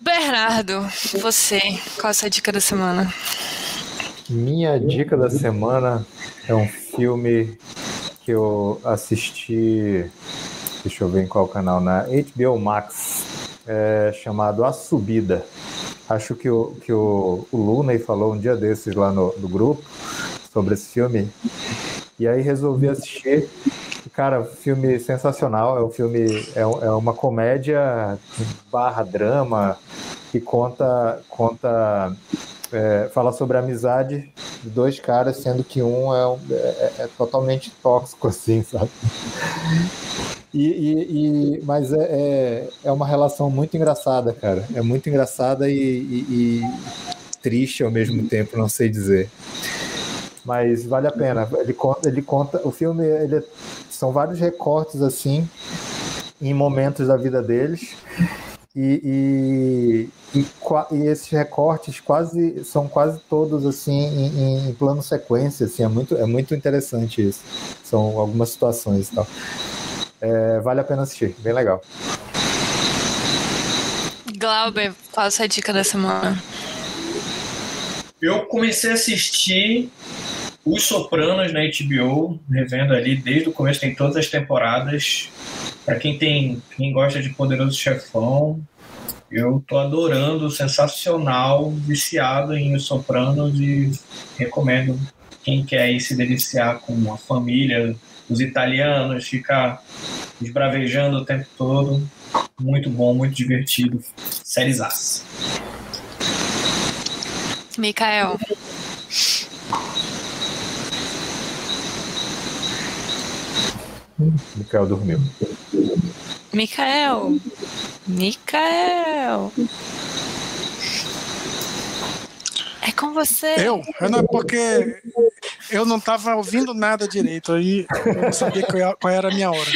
Speaker 2: Bernardo, você, qual a sua dica da semana?
Speaker 3: Minha dica da semana é um filme que eu assisti, deixa eu ver em qual canal, na HBO Max, é, chamado A Subida. Acho que o, que o, o Luna falou um dia desses lá no, no grupo sobre esse filme. E aí resolvi assistir. Cara, filme sensacional. É um filme, é, é uma comédia barra drama que conta, conta é, fala sobre a amizade de dois caras, sendo que um é, é, é totalmente tóxico, assim, sabe? E, e, e, mas é, é, é, uma relação muito engraçada, cara. É muito engraçada e, e, triste ao mesmo tempo, não sei dizer. Mas vale a pena. Ele conta, ele conta o filme, ele, são vários recortes assim em momentos da vida deles. E, e, e, e, esses recortes quase são quase todos assim em, em, plano sequência assim é muito é muito interessante isso são algumas situações e tal é, vale a pena assistir, bem legal.
Speaker 2: Glauber, qual a sua dica da semana?
Speaker 6: Eu comecei a assistir Os Sopranos na HBO, revendo ali desde o começo, tem todas as temporadas. Para quem tem, quem gosta de Poderoso Chefão, eu tô adorando, sensacional, viciado em Os Sopranos e recomendo quem quer se deliciar com a família, os italianos, ficar esbravejando o tempo todo. Muito bom, muito divertido. Séries As.
Speaker 2: Mikael.
Speaker 3: Mikael dormiu.
Speaker 2: Mikael. Mikael. É com você.
Speaker 5: Eu? eu não, porque eu não estava ouvindo nada direito, aí eu não sabia qual era a minha hora.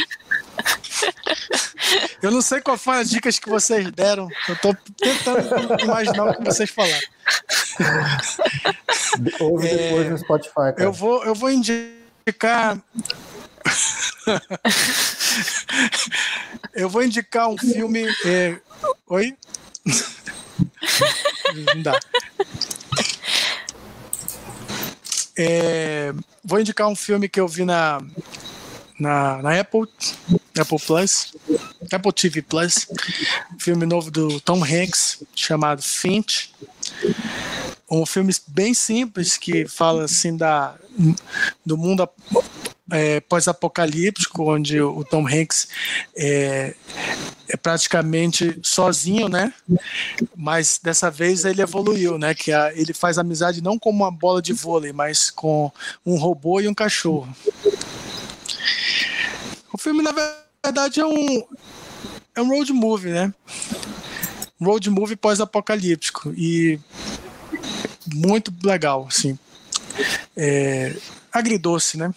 Speaker 5: Eu não sei qual foram as dicas que vocês deram. Eu estou tentando imaginar o que vocês falaram.
Speaker 3: Ouve é, depois no Spotify. Cara.
Speaker 5: Eu vou, eu vou indicar. eu vou indicar um filme. É... Oi? Não dá. É, vou indicar um filme que eu vi na, na, na Apple, Apple Plus, Apple TV Plus, filme novo do Tom Hanks chamado Finch. Um filme bem simples que fala assim da do mundo é, pós-apocalíptico, onde o Tom Hanks é, é praticamente sozinho, né? Mas dessa vez ele evoluiu, né? Que a, ele faz amizade não com uma bola de vôlei, mas com um robô e um cachorro. O filme, na verdade, é um, é um road movie, né? Road movie pós-apocalíptico e muito legal, assim. É, agridoce, né?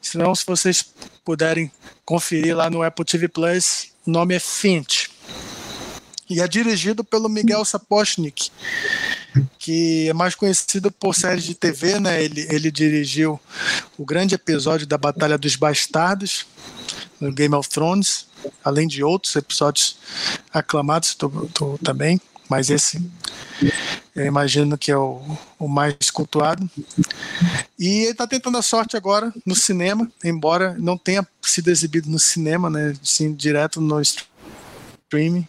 Speaker 5: Senão, se vocês puderem conferir lá no Apple TV Plus, o nome é Finch. E é dirigido pelo Miguel Sapochnik, que é mais conhecido por séries de TV, né? Ele, ele dirigiu o grande episódio da Batalha dos Bastardos, no Game of Thrones. além de outros episódios aclamados do, do, também, mas esse eu imagino que é o, o mais cultuado. E ele está tentando a sorte agora no cinema, embora não tenha sido exibido no cinema, né, sim, direto no streaming.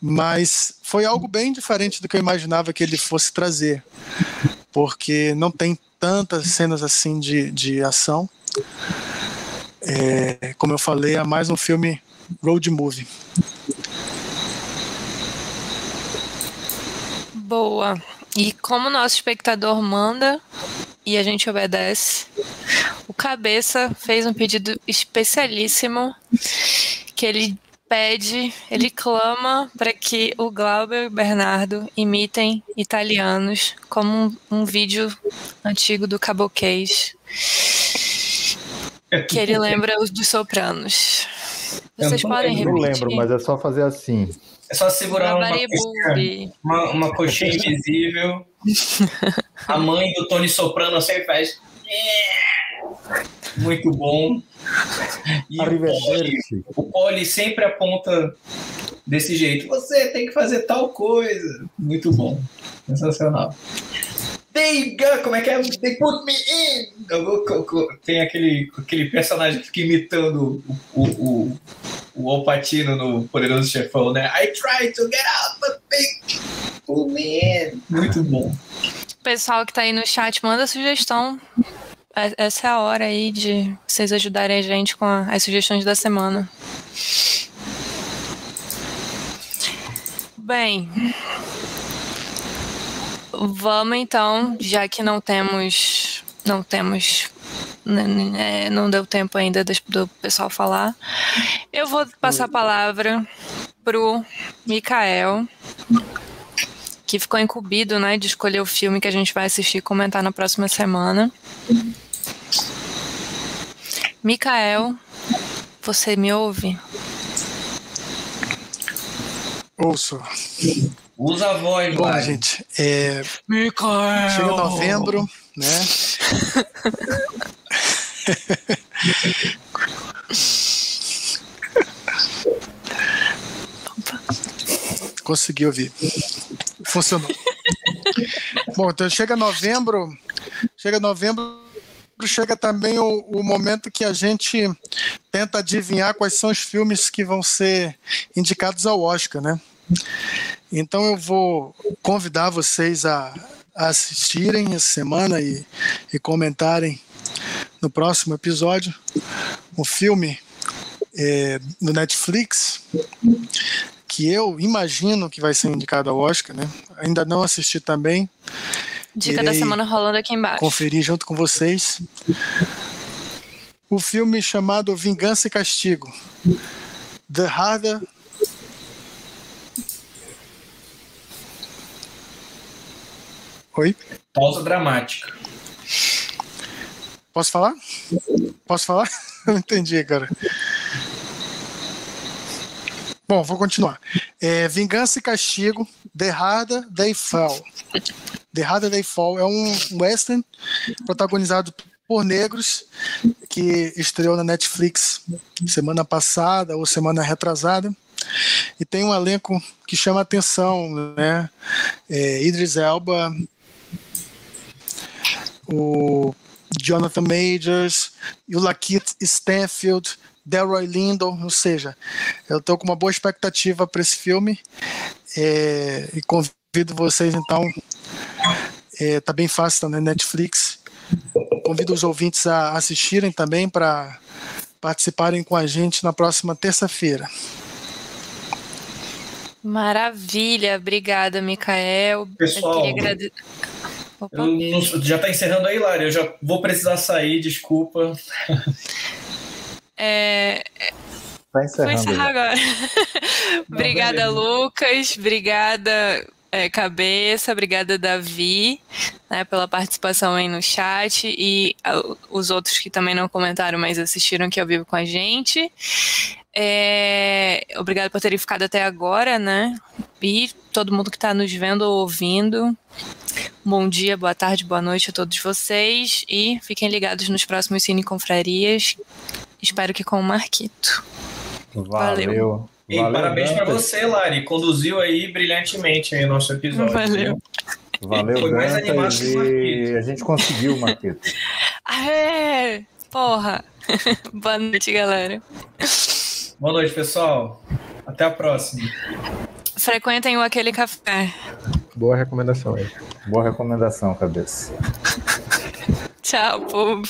Speaker 5: Mas foi algo bem diferente do que eu imaginava que ele fosse trazer, porque não tem tantas cenas assim de, de ação. É, como eu falei, é mais um filme road movie.
Speaker 2: Boa. E como o nosso espectador manda e a gente obedece, o Cabeça fez um pedido especialíssimo que ele pede, ele clama para que o Glauber e o Bernardo imitem italianos, como um, um vídeo antigo do Caboquês, que ele lembra os dos Sopranos. Vocês podem repetir?
Speaker 3: Eu não lembro, mas é só fazer assim.
Speaker 6: É só segurar uma coxinha, uma, uma coxinha invisível. (laughs) A mãe do Tony Soprano sempre faz. Muito bom. E o Poli, o Poli sempre aponta desse jeito. Você tem que fazer tal coisa. Muito bom. Sensacional. They, como é que é? They put me in. Tem aquele, aquele personagem que fica imitando o, o, o Alpatino no Poderoso Chefão, né? I try to get out, but they put me in. Muito bom.
Speaker 2: Pessoal que tá aí no chat, manda sugestão é, essa é a hora aí de vocês ajudarem a gente com as sugestões da semana. Bem, vamos então, já que não temos, não temos, né, não deu tempo ainda do pessoal falar, eu vou passar a palavra pro Mikael que ficou incumbido, né, de escolher o filme que a gente vai assistir e comentar na próxima semana. Mikael, você me ouve?
Speaker 5: Ouço.
Speaker 6: Usa a voz,
Speaker 5: Bom, vai. gente, é...
Speaker 2: Mikael.
Speaker 5: chega novembro, né? Consegui ouvir. Funcionou. Bom, então chega novembro, chega novembro, chega também o, o, momento que a gente tenta adivinhar quais são os filmes que vão ser indicados ao Oscar, né? Então eu vou convidar vocês a, a assistirem essa semana e, e comentarem no próximo episódio um filme é, no Netflix que eu imagino que vai ser indicado ao Oscar, né? Ainda não assisti também.
Speaker 2: Dica da semana rolando aqui embaixo.
Speaker 5: Conferir junto com vocês. O filme chamado Vingança e Castigo. The Harder. Oi?
Speaker 6: Pausa dramática.
Speaker 5: Posso falar? Posso falar? (laughs) Não entendi, cara. Bom, vou continuar. É, Vingança e Castigo, The Harder They Fall. The Harder They Fall é um western protagonizado por negros que estreou na Netflix semana passada ou semana retrasada e tem um elenco que chama atenção, né? É, Idris Elba, o Jonathan Majors e o Lakeith Stanfield Delroy Lindo, ou seja, eu estou com uma boa expectativa para esse filme é, e convido vocês então, é, tá bem fácil, tá na Netflix. Convido os ouvintes a assistirem também para participarem com a gente na próxima terça-feira.
Speaker 2: Maravilha, obrigada, Micael.
Speaker 6: Pessoal, agrade... não, já está encerrando aí, Lari. Eu já vou precisar sair, desculpa.
Speaker 2: É...
Speaker 3: Tá encerrando.
Speaker 2: Vou encerrar agora. obrigada, Lucas. Obrigada, é, Cabeça. Obrigada, Davi, né, pela participação aí no chat. E os outros que também não comentaram, mas assistiram aqui ao vivo com a gente. É, obrigado por terem ficado até agora, né? E todo mundo que está nos vendo ou ouvindo. Bom dia, boa tarde, boa noite a todos vocês. E fiquem ligados nos próximos Cine Confrarias Espero que com o Marquito.
Speaker 3: Valeu.
Speaker 6: E
Speaker 3: Valeu,
Speaker 6: parabéns pra
Speaker 3: Dantas.
Speaker 6: você, Lari. Conduziu aí brilhantemente aí o nosso episódio.
Speaker 2: Valeu.
Speaker 3: Valeu,
Speaker 6: Foi mais animado que o
Speaker 3: e
Speaker 6: Marquito.
Speaker 3: a gente conseguiu, Marquito. (laughs)
Speaker 2: Aê! Porra! (laughs) Boa noite, galera.
Speaker 6: Boa noite, pessoal. Até a próxima.
Speaker 2: Frequentem o Aquele Café.
Speaker 4: Boa recomendação aí.
Speaker 3: Boa recomendação, cabeça.
Speaker 2: Tchau, povo.